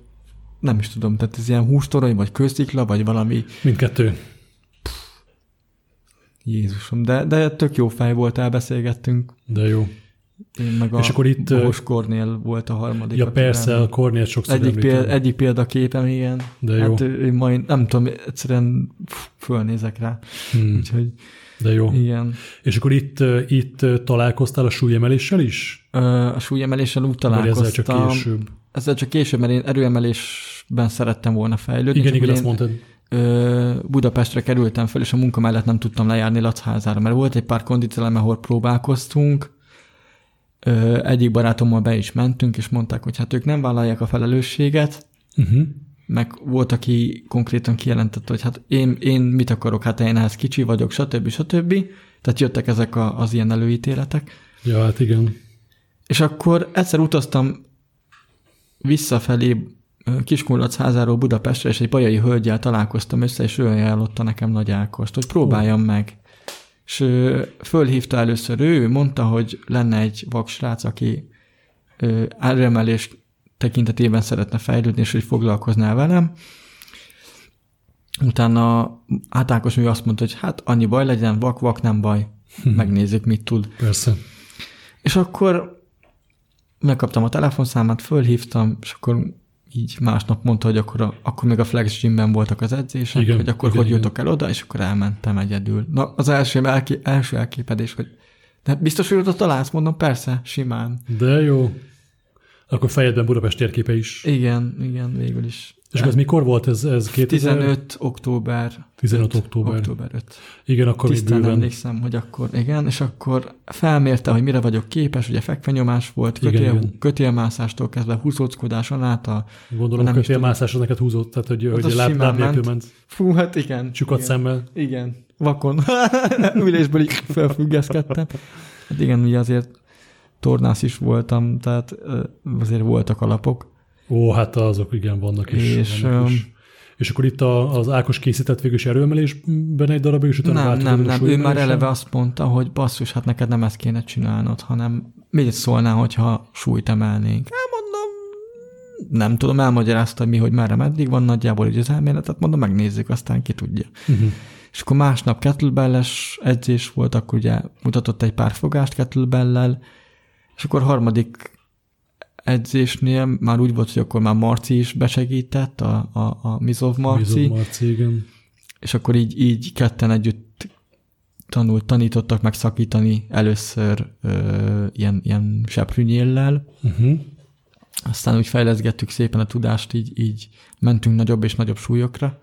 nem is tudom, tehát ez ilyen hústorony, vagy kőszikla, vagy valami, Mindkettő. Jézusom, de, de tök jó fej volt, elbeszélgettünk. De jó. Én meg a És akkor itt, Bohos Kornél volt a harmadik. Ja persze, a Kornélt sokszor Egyik, példa, egyik példaképem, igen. De jó. Hát ő, ő majd, nem tudom, egyszerűen fölnézek rá. Hmm, Úgyhogy de jó. igen. És akkor itt, itt találkoztál a súlyemeléssel is? A súlyemeléssel úgy Vagy találkoztam. ezzel csak később? Ezzel csak később, mert én erőemelésben szerettem volna fejlődni. Igen, igen, azt mondtad. Budapestre kerültem fel, és a munka mellett nem tudtam lejárni Lacházára, mert volt egy pár kondicelem, ahol próbálkoztunk, egyik barátommal be is mentünk, és mondták, hogy hát ők nem vállalják a felelősséget, Uh-huh. meg volt, aki konkrétan kijelentette, hogy hát én, én mit akarok, hát én ehhez kicsi vagyok, stb. stb. Tehát jöttek ezek a, az ilyen előítéletek. Ja, hát igen. És akkor egyszer utaztam visszafelé ö, Kiskunlachházáról Budapestre, és egy bajai hölgyel találkoztam össze, és ő ajánlotta nekem Nagy Ákost, hogy próbáljam meg. És fölhívta először ő, mondta, hogy lenne egy vaksrác, aki áremelés tekintetében szeretne fejlődni, és hogy foglalkoznál velem. Utána hát Ákos ő azt mondta, hogy hát annyi baj legyen, vak-vak, nem baj. Megnézzük, mit tud. Persze. És akkor megkaptam a telefonszámát, fölhívtam, és akkor így másnap mondta, hogy akkor, a, akkor még a Flex Gymben voltak az edzések, Igen, hogy akkor igen, hogy jutok el oda, és akkor elmentem egyedül. Na, az első, elké, első elképedés, hogy de biztos, hogy oda találsz, mondom, persze, simán. De jó. Akkor fejedben Budapest térképe is. Igen, igen, végül is. És ez mikor volt? Ez, ez 2000? 15 október. 15 október. Október 5. Igen, akkor még Tisztán bőven. emlékszem, hogy akkor, igen, és akkor felmérte, hogy mire vagyok képes, ugye fekvenyomás volt, Igen, kötél, igen. kötélmászástól kezdve húzóckodáson át a Gondolom, nem hogy is tudom. mászás az neked húzott, tehát hogy, hogy láb, láb ment. Fú, hát igen. Csukat igen. szemmel. Igen, vakon. Ülésből így felfüggeszkedtem. Hát igen, ugye azért tornász is voltam, tehát azért voltak alapok. Ó, hát azok igen vannak is. És, vannak is. és akkor itt a, az Ákos készített végül is erőemelésben egy darabig, és utána Nem, nem, nem. Ő már eleve azt mondta, hogy basszus, hát neked nem ezt kéne csinálnod, hanem miért szólnál, hogyha súlyt emelnénk? Elmondom, nem tudom, elmagyarázta mi, hogy merre meddig van nagyjából így az elméletet, mondom, megnézzük, aztán ki tudja. Uh-huh. És akkor másnap kettlebell-es edzés volt, akkor ugye mutatott egy pár fogást kettlebell és akkor harmadik edzésnél már úgy volt, hogy akkor már Marci is besegített, a, a, a Mizov Marci, Mizov Marci, igen. és akkor így, így ketten együtt tanult, tanítottak meg szakítani először ö, ilyen, ilyen seprűnyéllel, Uh-huh. aztán úgy fejleszgettük szépen a tudást, így, így mentünk nagyobb és nagyobb súlyokra.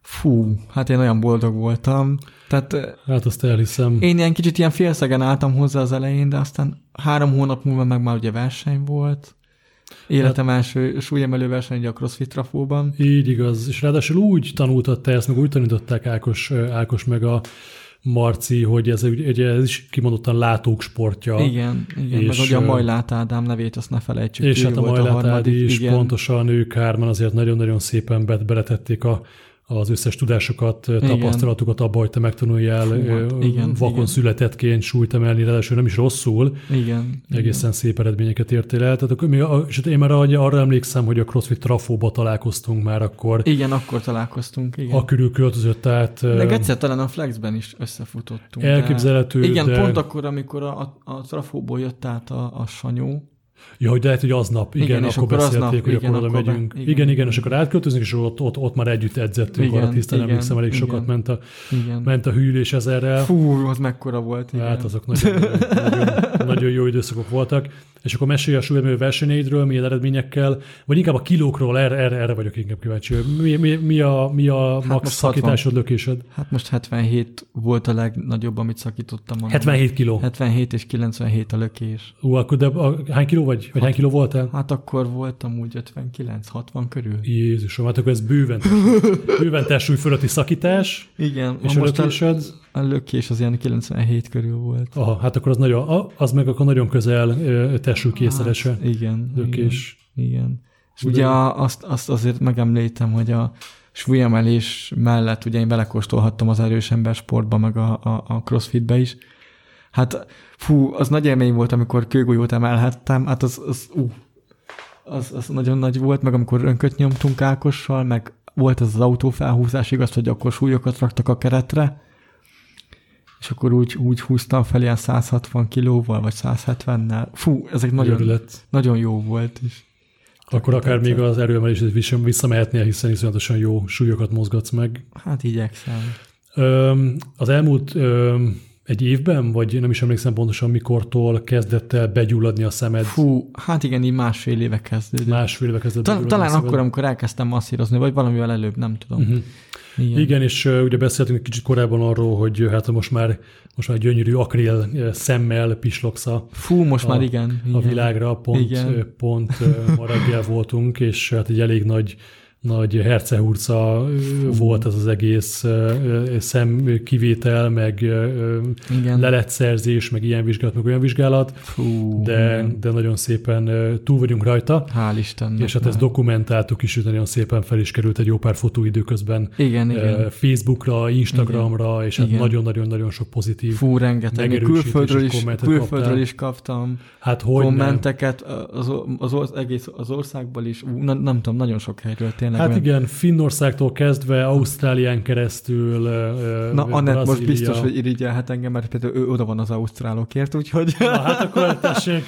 Fú, hát én olyan boldog voltam. Tehát ö, Hát azt elhiszem. én ilyen kicsit ilyen félszegen álltam hozzá az elején, de aztán három hónap múlva meg már ugye verseny volt. Életem első súlyemelő verseny ugye a CrossFit Trafóban. Így igaz. És ráadásul úgy tanultad te ezt, meg úgy tanították Ákos, Ákos meg a, Marci, hogy ez, ugye, ez is kimondottan látók sportja. Igen, igen. És, meg ugye a Majlát Ádám nevét, azt ne felejtsük. És hát a Majlát Ádi is igen. pontosan ők hárman azért nagyon-nagyon szépen beletették a az összes tudásokat, igen. tapasztalatukat abba, hogy te megtanuljál Fú, hát, igen, vakon igen. születettként súlyt emelni, ráadásul nem is rosszul. Igen. Egészen igen. szép eredményeket értél el. Tehát akkor, és én már arra emlékszem, hogy a CrossFit Trafóba találkoztunk már akkor. Igen, akkor találkoztunk. Igen. A körül költözött át. De egyszer talán a Flexben is összefutottunk. Elképzelhető. De... Igen, de... pont akkor, amikor a, a, a Trafóból jött át a, a Sanyó, Ja, hogy lehet, hogy aznap, igen, igen akkor, akkor beszélték, aznap, hogy igen, akkor oda megyünk. Be, igen, igen, igen, és akkor átköltözünk, és ott, ott, ott már együtt edzettünk, igen, arra tisztán igen, emlékszem, elég igen, sokat ment a, igen. ment a hűlés ezerrel. Fú, az mekkora volt. Igen. Hát azok nagyon, nagyon, nagyon jó időszakok voltak. És akkor mesélj a súlyemű versenyeidről, milyen eredményekkel, vagy inkább a kilókról, erre, erre, erre vagyok inkább kíváncsi. Mi, mi, mi a, mi a hát max szakításod, lökésed? Hát most 77 volt a legnagyobb, amit szakítottam. Mondom. 77 kiló? 77 és 97 a lökés. Ú, akkor de a, hány kiló vagy? Vagy hány kiló voltál? Hát akkor voltam úgy 59-60 körül. Jézusom, hát akkor ez bőven, bőven testsúly fölötti szakítás. Igen. És a lökésed? A lökés az ilyen 97 körül volt. Aha, hát akkor az, nagyon, az meg akkor nagyon közel testsúly készerese. Hát, igen. Lökés. Igen. igen. És ugye azt, azt azért megemlítem, hogy a súlyemelés mellett ugye én belekóstolhattam az erős ember sportba, meg a, a, a crossfitbe is. Hát fú, az nagy élmény volt, amikor kőgolyót emelhettem, hát az, az, ú, az, az nagyon nagy volt, meg amikor önköt nyomtunk Ákossal, meg volt ez az autófelhúzás, igaz, hogy akkor súlyokat raktak a keretre, és akkor úgy, úgy húztam fel ilyen 160 kilóval, vagy 170-nel. Fú, ezek nagyon, nagyon jó volt is. Akkor akár még az erőemelés visszamehetnél, hiszen iszonyatosan jó súlyokat mozgatsz meg. Hát igyekszem. Az elmúlt egy évben, vagy nem is emlékszem pontosan mikortól kezdett el begyulladni a szemed? Fú, hát igen, így másfél éve kezdődött. Másfél éve kezdett Ta- Talán akkor, amikor elkezdtem masszírozni, vagy valamivel előbb, nem tudom. Uh-huh. Igen. Igen, és uh, ugye beszéltünk egy kicsit korábban arról, hogy hát most már most már gyönyörű akril szemmel pislogsz a, Fú, most a, már igen, igen. a világra, pont, igen. pont ma reggel voltunk, és hát egy elég nagy nagy hercehurca volt ez az egész szemkivétel, meg Igen. leletszerzés, meg ilyen vizsgálat, meg olyan vizsgálat, Fú, de, de nagyon szépen túl vagyunk rajta. Hál' Istennek. És hát ezt dokumentáltuk is, nagyon szépen fel is került egy jó pár fotó időközben. Igen, igen. Facebookra, Instagramra, igen. és hát nagyon-nagyon-nagyon sok pozitív Fú, rengeteg. Külföldről is, külföldről is kaptam hát, hogy kommenteket, az, az, az, egész az országból is, Ú, nem, nem tudom, nagyon sok helyről tényleg tényleg. Hát igen, Finnországtól kezdve, Ausztrálián keresztül, Na, Annett most biztos, hogy irigyelhet engem, mert például ő oda van az ausztrálokért, úgyhogy... Na, hát akkor tessék,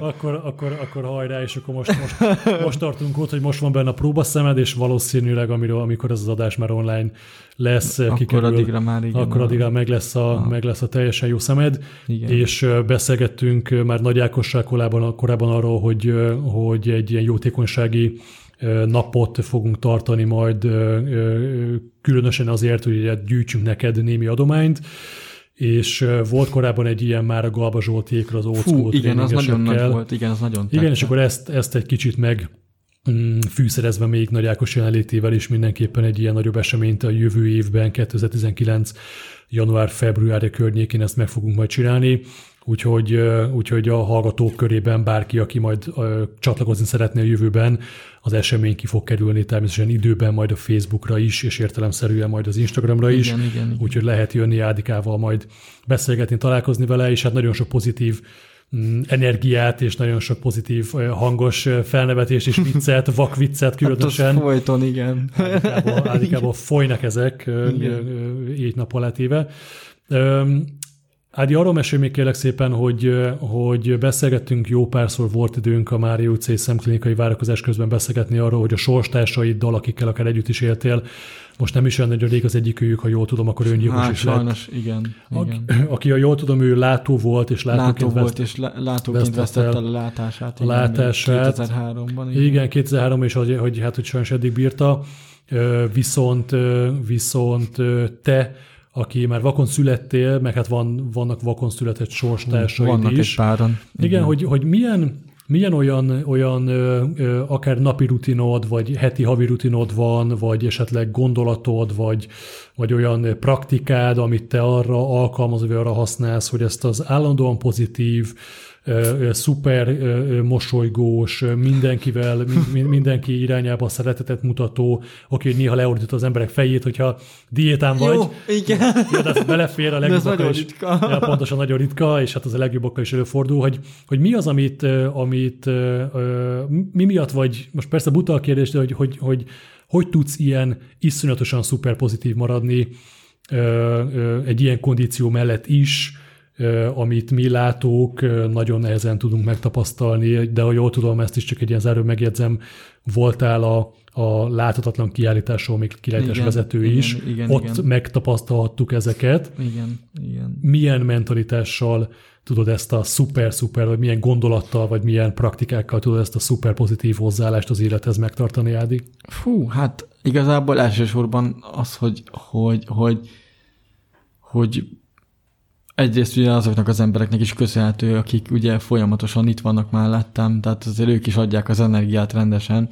akkor, akkor, akkor hajrá, és akkor most, most, most tartunk ott, hogy most van benne a próbaszemed, és valószínűleg, amiről, amikor ez az adás már online lesz, akkor kikerül, addigra már igen. Akkor addigra meg lesz, a, meg lesz a teljesen jó szemed, igen. és beszélgettünk már Nagy Ákossal korábban, korábban arról, hogy, hogy egy ilyen jótékonysági napot fogunk tartani majd különösen azért, hogy gyűjtsünk neked némi adományt, és volt korábban egy ilyen már a Galba Zsoltékra az Old igen, az nagyon nagy volt, igen, az nagyon Igen, tette. és akkor ezt, ezt egy kicsit meg mm, fűszerezve még Nagy Ákos jelenlétével is mindenképpen egy ilyen nagyobb eseményt a jövő évben, 2019 január-február környékén ezt meg fogunk majd csinálni. Úgyhogy, úgyhogy a hallgatók körében bárki, aki majd csatlakozni szeretné a jövőben, az esemény ki fog kerülni természetesen időben majd a Facebookra is, és értelemszerűen majd az Instagramra is. Igen, igen, igen. Úgyhogy lehet jönni Ádikával majd beszélgetni, találkozni vele, és hát nagyon sok pozitív mm, energiát és nagyon sok pozitív hangos felnevetés és viccet, vakviccet különösen. Hát folyton, igen. Ádikából folynak ezek igen. így nap. Ádi, arról mesélj még kérlek szépen, hogy, hogy beszélgettünk jó párszor, volt időnk a Mária utcai szemklinikai várakozás közben beszélgetni arról, hogy a sorstársaid, akikkel akár együtt is éltél, most nem is olyan nagyon rég az egyikőjük, ha jól tudom, akkor öngyilkos hát, is sajnos, lett. igen. igen. A, aki, ha jól tudom, ő látó volt, és látóként, látó volt, és látóként vesztette el a látását. A igen, látását. 2003-ban. Igen, igen 2003 és hogy, hogy, hát, hogy sajnos eddig bírta. Viszont, viszont te aki már vakon születtél, meg hát van, vannak vakon született sorstársaid vannak is. Vannak egy páran. Igen, Igen. Hogy, hogy milyen, milyen olyan, olyan ö, ö, akár napi rutinod, vagy heti havi rutinod van, vagy esetleg gondolatod, vagy, vagy olyan praktikád, amit te arra alkalmazol, vagy arra használsz, hogy ezt az állandóan pozitív, szuper mosolygós, mindenkivel, mindenki irányába szeretetet mutató, aki néha leordít az emberek fejét, hogyha diétán vagy. Jó, igen. Ja, de belefér a legjobb. nagyon is, ritka. Ja, pontosan nagyon ritka, és hát az a legjobbakkal is előfordul, hogy, hogy mi az, amit, amit mi miatt vagy, most persze buta a kérdés, de hogy, hogy, hogy hogy tudsz ilyen iszonyatosan szuper pozitív maradni egy ilyen kondíció mellett is, amit mi látók nagyon nehezen tudunk megtapasztalni, de ha jól tudom, ezt is csak egy ilyen záró megjegyzem, voltál a, a láthatatlan kiállításról még kiállítás vezető igen, is, igen, ott igen. megtapasztalhattuk ezeket. Igen, igen. Milyen mentalitással tudod ezt a szuper-szuper, vagy milyen gondolattal, vagy milyen praktikákkal tudod ezt a szuper pozitív hozzáállást az élethez megtartani, Ádi? Fú, hát igazából elsősorban az, hogy, hogy, hogy, hogy egyrészt ugye azoknak az embereknek is köszönhető, akik ugye folyamatosan itt vannak mellettem, tehát azért ők is adják az energiát rendesen.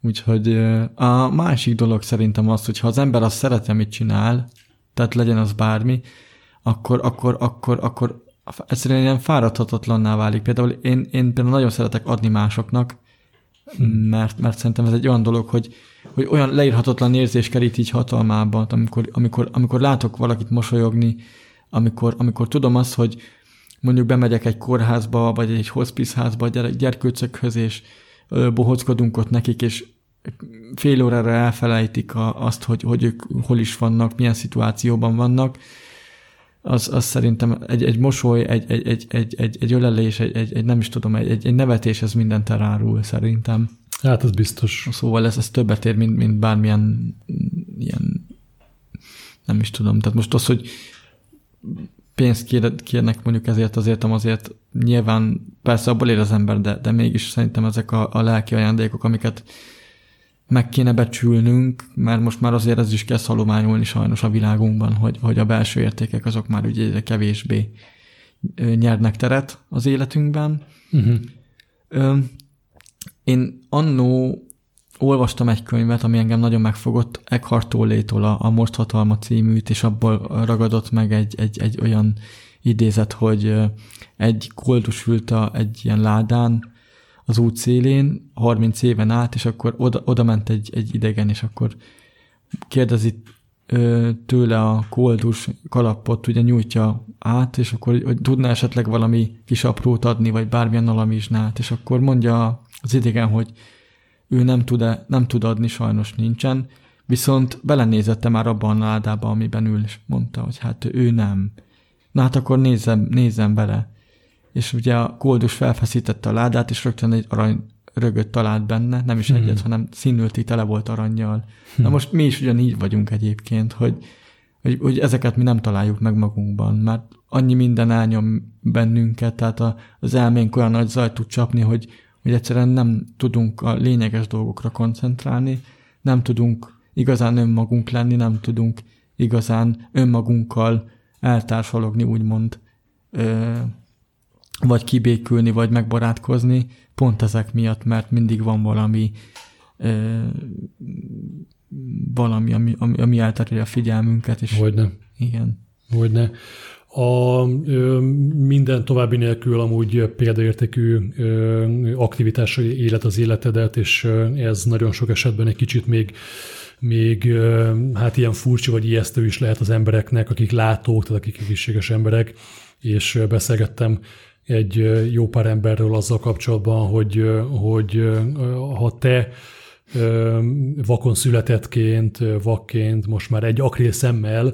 Úgyhogy a másik dolog szerintem az, hogy ha az ember azt szereti, amit csinál, tehát legyen az bármi, akkor, akkor, akkor, akkor egyszerűen ilyen fáradhatatlanná válik. Például én, én például nagyon szeretek adni másoknak, mert, mert szerintem ez egy olyan dolog, hogy, hogy olyan leírhatatlan érzés kerít így hatalmában, amikor, amikor, amikor látok valakit mosolyogni, amikor, amikor tudom azt, hogy mondjuk bemegyek egy kórházba, vagy egy hospice házba gyere, gyerkőcökhöz, és bohockodunk ott nekik, és fél órára elfelejtik a, azt, hogy, hogy ők hol is vannak, milyen szituációban vannak, az, az szerintem egy, egy mosoly, egy, egy, egy, egy, egy, egy ölelés, egy, egy, egy, nem is tudom, egy, egy, egy nevetés, ez mindent elárul szerintem. Hát ez biztos. Szóval ez, ez többet ér, mint, mint bármilyen ilyen, nem is tudom. Tehát most az, hogy pénzt kérnek mondjuk ezért azért, azért nyilván persze abból ér az ember, de, de mégis szerintem ezek a, a lelki ajándékok, amiket meg kéne becsülnünk, mert most már azért ez is kezd halományulni sajnos a világunkban, hogy, hogy a belső értékek azok már ugye kevésbé nyernek teret az életünkben. Uh-huh. Én annó olvastam egy könyvet, ami engem nagyon megfogott, Eckhart Tolle-tól a, a Most Hatalma címűt, és abból ragadott meg egy, egy, egy olyan idézet, hogy egy koldus ült a, egy ilyen ládán az út szélén, 30 éven át, és akkor oda, oda ment egy, egy idegen, és akkor kérdezi tőle a koldus kalapot, ugye nyújtja át, és akkor hogy tudná esetleg valami kis aprót adni, vagy bármilyen alamizsnát, és akkor mondja az idegen, hogy ő nem tud, -e, nem tud adni, sajnos nincsen, viszont belenézette már abban a ládába, amiben ül, és mondta, hogy hát ő nem. Na hát akkor nézzem, nézzem bele. És ugye a koldus felfeszítette a ládát, és rögtön egy arany rögöt talált benne, nem is hmm. egyet, hanem színülti tele volt aranyjal. Hmm. Na most mi is ugyanígy vagyunk egyébként, hogy, hogy, hogy ezeket mi nem találjuk meg magunkban, mert annyi minden elnyom bennünket, tehát a, az elménk olyan nagy zajt tud csapni, hogy, hogy egyszerűen nem tudunk a lényeges dolgokra koncentrálni, nem tudunk igazán önmagunk lenni, nem tudunk igazán önmagunkkal eltársalogni, úgymond, ö, vagy kibékülni, vagy megbarátkozni, pont ezek miatt, mert mindig van valami ö, valami, ami, ami, ami eltereli a figyelmünket. És, Hogyne. Igen. Hogyne. A minden további nélkül amúgy példaértékű aktivitásai élet az életedet, és ez nagyon sok esetben egy kicsit még még hát ilyen furcsa vagy ijesztő is lehet az embereknek, akik látók, tehát akik egészséges emberek, és beszélgettem egy jó pár emberről azzal kapcsolatban, hogy, hogy ha te vakon születettként, vakként, most már egy akrél szemmel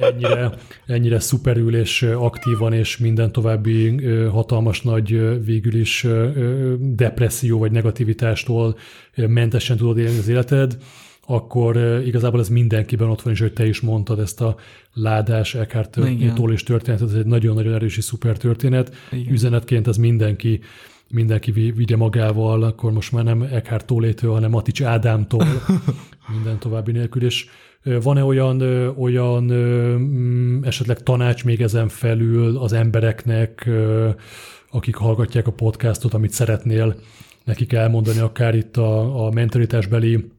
ennyire, ennyire szuperül és aktívan, és minden további hatalmas nagy végül is depresszió vagy negativitástól mentesen tudod élni az életed, akkor igazából ez mindenkiben ott van, és hogy te is mondtad ezt a ládás Eckhart és történetet, ez egy nagyon-nagyon erős szuper történet. Igen. Üzenetként ez mindenki mindenki vigye magával, akkor most már nem Eckhart Tollétől, hanem Matics Ádámtól, minden további nélkül, és van-e olyan, olyan mm, esetleg tanács még ezen felül az embereknek, akik hallgatják a podcastot, amit szeretnél nekik elmondani, akár itt a, a mentalitásbeli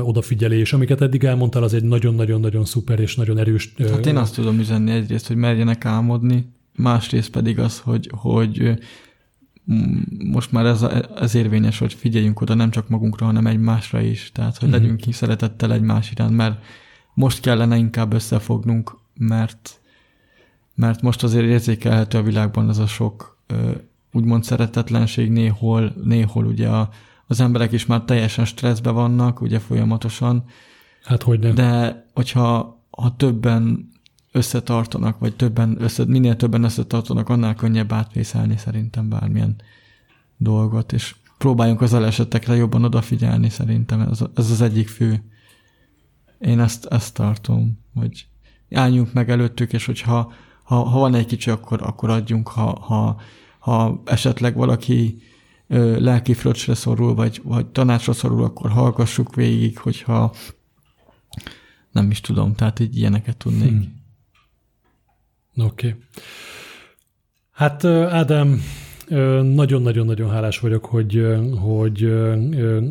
odafigyelés, amiket eddig elmondtál, az egy nagyon-nagyon-nagyon szuper és nagyon erős... Hát én azt tudom üzenni egyrészt, hogy merjenek álmodni, másrészt pedig az, hogy, hogy most már ez, ez érvényes, hogy figyeljünk oda nem csak magunkra, hanem egymásra is. Tehát, hogy uh-huh. legyünk ki szeretettel egymás iránt, mert most kellene inkább összefognunk, mert, mert most azért érzékelhető a világban ez a sok úgymond szeretetlenség néhol, néhol ugye a, az emberek is már teljesen stresszbe vannak, ugye folyamatosan. Hát hogy nem. De hogyha ha többen összetartanak, vagy többen össze, minél többen összetartanak, annál könnyebb átvészelni szerintem bármilyen dolgot, és próbáljunk az elesetekre jobban odafigyelni szerintem, ez, ez az egyik fő. Én ezt, ezt tartom, hogy álljunk meg előttük, és hogyha ha, ha van egy kicsi, akkor, akkor adjunk, ha, ha, ha esetleg valaki ö, lelki fröccsre szorul, vagy, vagy tanácsra szorul, akkor hallgassuk végig, hogyha nem is tudom, tehát így ilyeneket tudnék. Hmm. Oké. Okay. Hát Ádám, nagyon-nagyon-nagyon hálás vagyok, hogy, hogy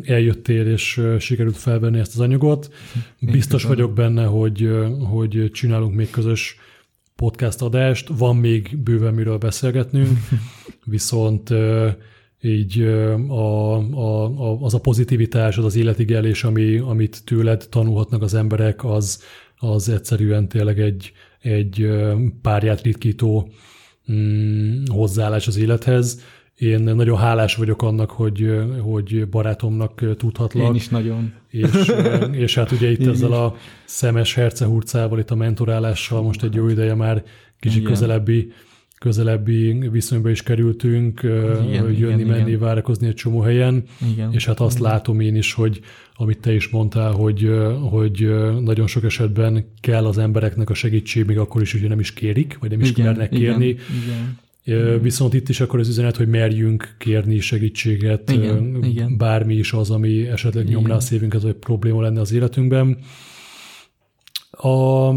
eljöttél és sikerült felvenni ezt az anyagot. Biztos vagyok benne, hogy, hogy csinálunk még közös podcast adást, van még bőven miről beszélgetnünk, viszont így a, a, az a pozitivitás, az az életigelés, ami, amit tőled tanulhatnak az emberek, az, az egyszerűen tényleg egy, egy párját ritkító mm, hozzáállás az élethez. Én nagyon hálás vagyok annak, hogy, hogy barátomnak tudhatlak. Én is nagyon. És, és hát ugye itt Én ezzel is. a szemes hercehurcával, itt a mentorálással most egy jó ideje már kicsit Igen. közelebbi közelebbi viszonyba is kerültünk, igen, jönni, igen, menni, igen. várakozni egy csomó helyen, igen, és hát azt igen. látom én is, hogy amit te is mondtál, hogy, hogy nagyon sok esetben kell az embereknek a segítség, még akkor is, hogy nem is kérik, vagy nem is igen, mernek kérni. Igen, igen. Viszont itt is akkor az üzenet, hogy merjünk kérni segítséget, igen, igen. bármi is az, ami esetleg igen. nyomná a szívünket, vagy probléma lenne az életünkben. A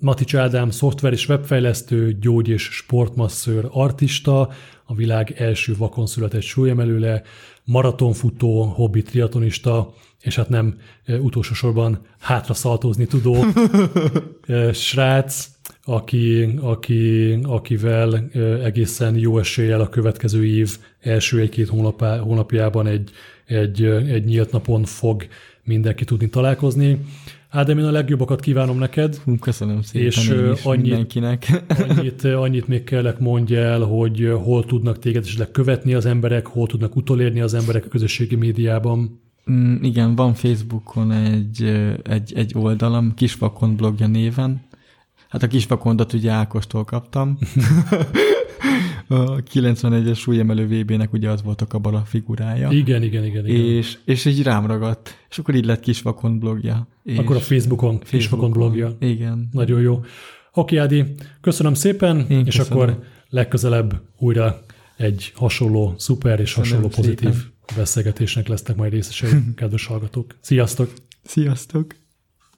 Matics Ádám szoftver és webfejlesztő, gyógy- és sportmasszőr, artista, a világ első vakon született súlyemelőle, maratonfutó, hobbi triatonista, és hát nem utolsó sorban hátra szaltózni tudó srác, aki, aki, akivel egészen jó eséllyel a következő év első egy-két hónapjában egy, egy, egy nyílt napon fog mindenki tudni találkozni. Ádám, én a legjobbakat kívánom neked. Köszönöm szépen és annyit, mindenkinek. annyit, annyit még kellek mondj el, hogy hol tudnak téged esetleg követni az emberek, hol tudnak utolérni az emberek a közösségi médiában. Mm, igen, van Facebookon egy, egy, egy oldalam, Kisvakon blogja néven. Hát a Kisvakondat ugye Ákostól kaptam. a 91-es súlyemelő VB-nek ugye az volt a kabala figurája. Igen, igen, igen. igen. És, és így rám ragadt. És akkor így lett Kisvakon blogja. És akkor a Facebookon, Facebookon Kisvakon blogja. Igen. Nagyon jó. Oké, Ádi, köszönöm szépen, Én és köszönöm. akkor legközelebb újra egy hasonló, szuper és köszönöm hasonló pozitív szépen. beszélgetésnek lesznek majd részesei, kedves hallgatók. Sziasztok! Sziasztok!